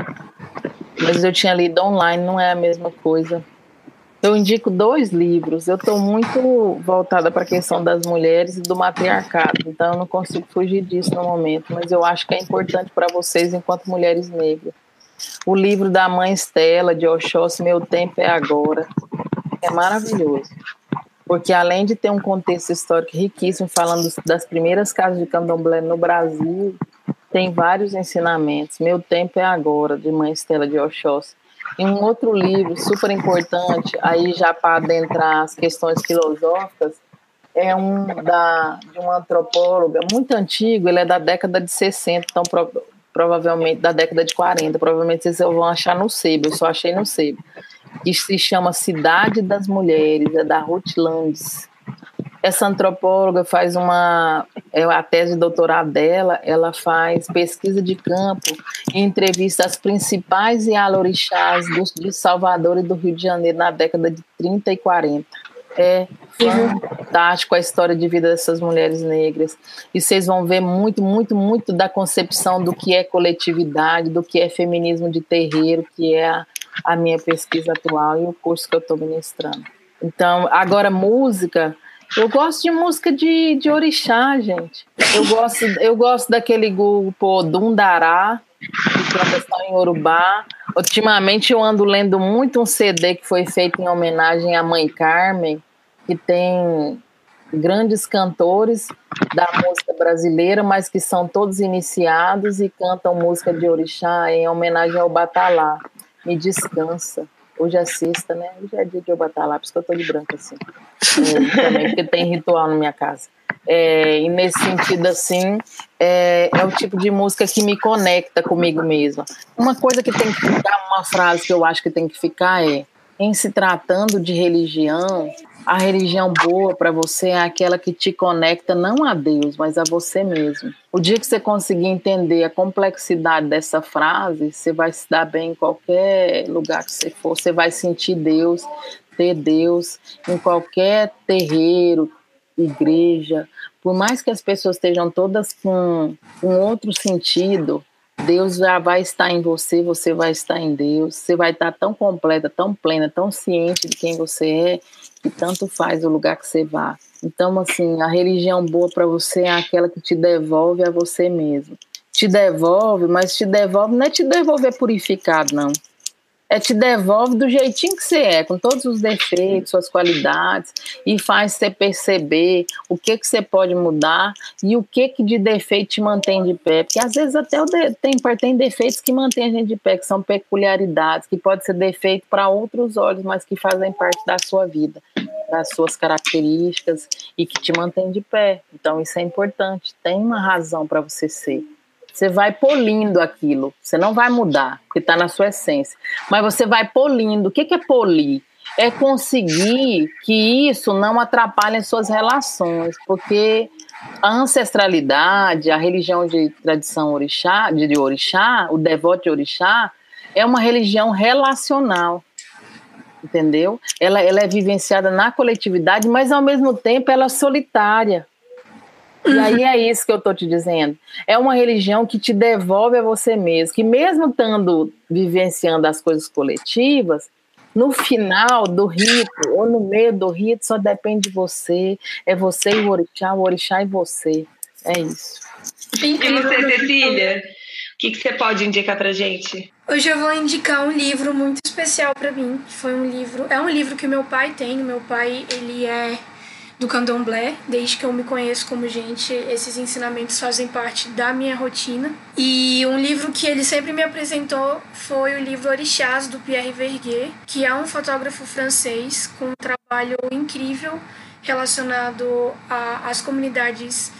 Mas eu tinha lido online, não é a mesma coisa. Eu indico dois livros. Eu estou muito voltada para a questão das mulheres e do matriarcado, então eu não consigo fugir disso no momento, mas eu acho que é importante para vocês enquanto mulheres negras. O livro da mãe Estela, de Oxóssi, Meu Tempo é Agora, é maravilhoso. Porque além de ter um contexto histórico riquíssimo, falando das primeiras casas de candomblé no Brasil, tem vários ensinamentos. Meu Tempo é Agora, de Mãe Estela de Oxóssi e um outro livro super importante, aí já para adentrar as questões filosóficas, é um da, de uma antropóloga muito antigo, ele é da década de 60, então pro, provavelmente da década de 40, provavelmente vocês vão achar no Sebo, eu só achei no Sebo, que se chama Cidade das Mulheres, é da Ruth Landes. Essa antropóloga faz uma, a tese de doutorado dela, ela faz pesquisa de campo e entrevista as principais Yalorixás de Salvador e do Rio de Janeiro na década de 30 e 40. É fantástico a história de vida dessas mulheres negras. E vocês vão ver muito, muito, muito da concepção do que é coletividade, do que é feminismo de terreiro, que é a, a minha pesquisa atual e o curso que eu estou ministrando. Então, agora música, eu gosto de música de, de orixá, gente. Eu gosto, eu gosto daquele grupo Dundará, que canta em Urubá. Ultimamente eu ando lendo muito um CD que foi feito em homenagem à Mãe Carmen, que tem grandes cantores da música brasileira, mas que são todos iniciados e cantam música de orixá em homenagem ao Batalá. Me descansa. Hoje é sexta, né? Hoje é dia de eu por isso que eu tô de branco assim. É, também, porque tem ritual na minha casa. É, e nesse sentido, assim, é, é, o tipo de música que me conecta comigo mesma. Uma coisa que tem que ficar, uma frase que eu acho que tem que ficar é: em se tratando de religião, a religião boa para você é aquela que te conecta não a Deus, mas a você mesmo. O dia que você conseguir entender a complexidade dessa frase, você vai se dar bem em qualquer lugar que você for. Você vai sentir Deus, ter Deus em qualquer terreiro, igreja. Por mais que as pessoas estejam todas com um outro sentido, Deus já vai estar em você, você vai estar em Deus. Você vai estar tão completa, tão plena, tão ciente de quem você é que tanto faz o lugar que você vá. Então, assim, a religião boa para você é aquela que te devolve a você mesmo. Te devolve, mas te devolve, não é te devolver purificado, não é, te devolve do jeitinho que você é, com todos os defeitos, suas qualidades, e faz você perceber o que, que você pode mudar e o que, que de defeito te mantém de pé. Porque às vezes até de, tem, tem defeitos que mantêm a gente de pé, que são peculiaridades, que pode ser defeito para outros olhos, mas que fazem parte da sua vida, das suas características e que te mantém de pé. Então isso é importante, tem uma razão para você ser. Você vai polindo aquilo. Você não vai mudar, porque está na sua essência. Mas você vai polindo. O que é polir? É conseguir que isso não atrapalhe as suas relações, porque a ancestralidade, a religião de tradição orixá, de, de orixá, o devoto de orixá, é uma religião relacional entendeu? Ela, ela é vivenciada na coletividade, mas ao mesmo tempo ela é solitária. E aí é isso que eu estou te dizendo. É uma religião que te devolve a você mesmo, que mesmo estando vivenciando as coisas coletivas, no final do rito ou no meio do rito só depende de você. É você e o orixá, o orixá e você. É isso.
E você, Cecília? O que, que você pode indicar pra gente?
Hoje eu vou indicar um livro muito especial para mim. Foi um livro, é um livro que meu pai tem. Meu pai, ele é do candomblé. Desde que eu me conheço como gente, esses ensinamentos fazem parte da minha rotina. E um livro que ele sempre me apresentou foi o livro Orixás, do Pierre Verguer, que é um fotógrafo francês com um trabalho incrível relacionado às comunidades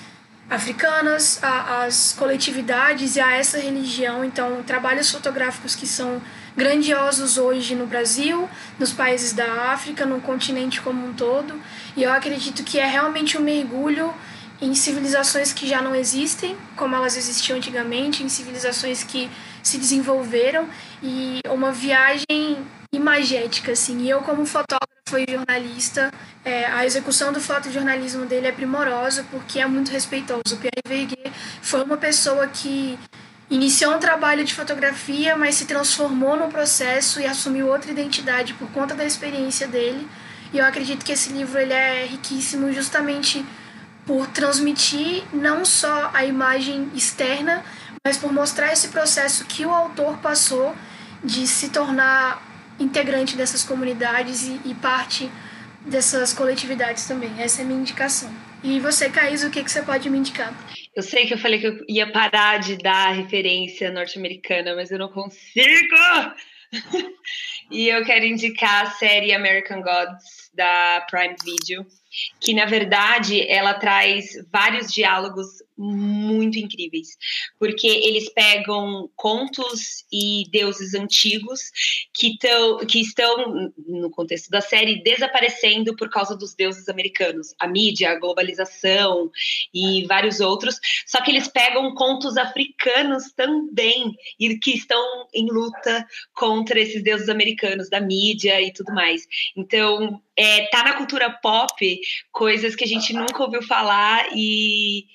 africanas, às coletividades e a essa religião. Então, trabalhos fotográficos que são grandiosos hoje no Brasil, nos países da África, no continente como um todo. E eu acredito que é realmente um mergulho em civilizações que já não existem, como elas existiam antigamente, em civilizações que se desenvolveram e uma viagem imagética, assim. E eu, como fotógrafo e jornalista, é, a execução do fotojornalismo dele é primorosa porque é muito respeitoso. O Pierre Verguer foi uma pessoa que Iniciou um trabalho de fotografia, mas se transformou no processo e assumiu outra identidade por conta da experiência dele. E eu acredito que esse livro ele é riquíssimo justamente por transmitir não só a imagem externa, mas por mostrar esse processo que o autor passou de se tornar integrante dessas comunidades e, e parte dessas coletividades também. Essa é a minha indicação. E você, Caís, o que, que você pode me indicar?
Eu sei que eu falei que eu ia parar de dar referência norte-americana, mas eu não consigo! e eu quero indicar a série American Gods da Prime Video, que na verdade ela traz vários diálogos muito incríveis, porque eles pegam contos e deuses antigos que, tão, que estão, no contexto da série, desaparecendo por causa dos deuses americanos, a mídia, a globalização e vários outros, Só que eles pegam contos africanos também, e que estão em luta contra esses deuses americanos, da mídia e tudo mais. Então, é, tá na cultura pop coisas que a gente nunca ouviu falar e,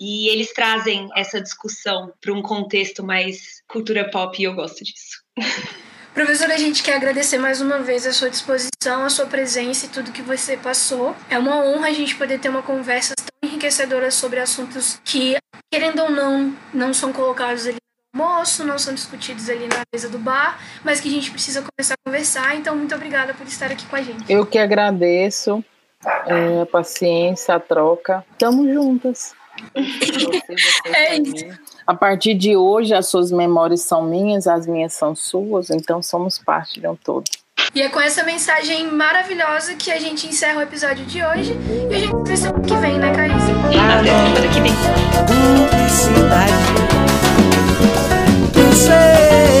e eles trazem essa discussão para um contexto mais cultura pop e eu gosto disso.
Professora, a gente quer agradecer mais uma vez a sua disposição, a sua presença e tudo que você passou. É uma honra a gente poder ter uma conversa tão enriquecedora sobre assuntos que, querendo ou não, não são colocados ali no almoço, não são discutidos ali na mesa do bar, mas que a gente precisa começar a conversar. Então, muito obrigada por estar aqui com a gente.
Eu que agradeço é, a paciência, a troca. Estamos juntas. É isso. A partir de hoje, as suas memórias são minhas, as minhas são suas, então somos parte de um todo.
E é com essa mensagem maravilhosa que a gente encerra o episódio de hoje. E a gente se vê semana que vem, né, Caísa?
Até semana que vem. Publicidade.
Publicidade.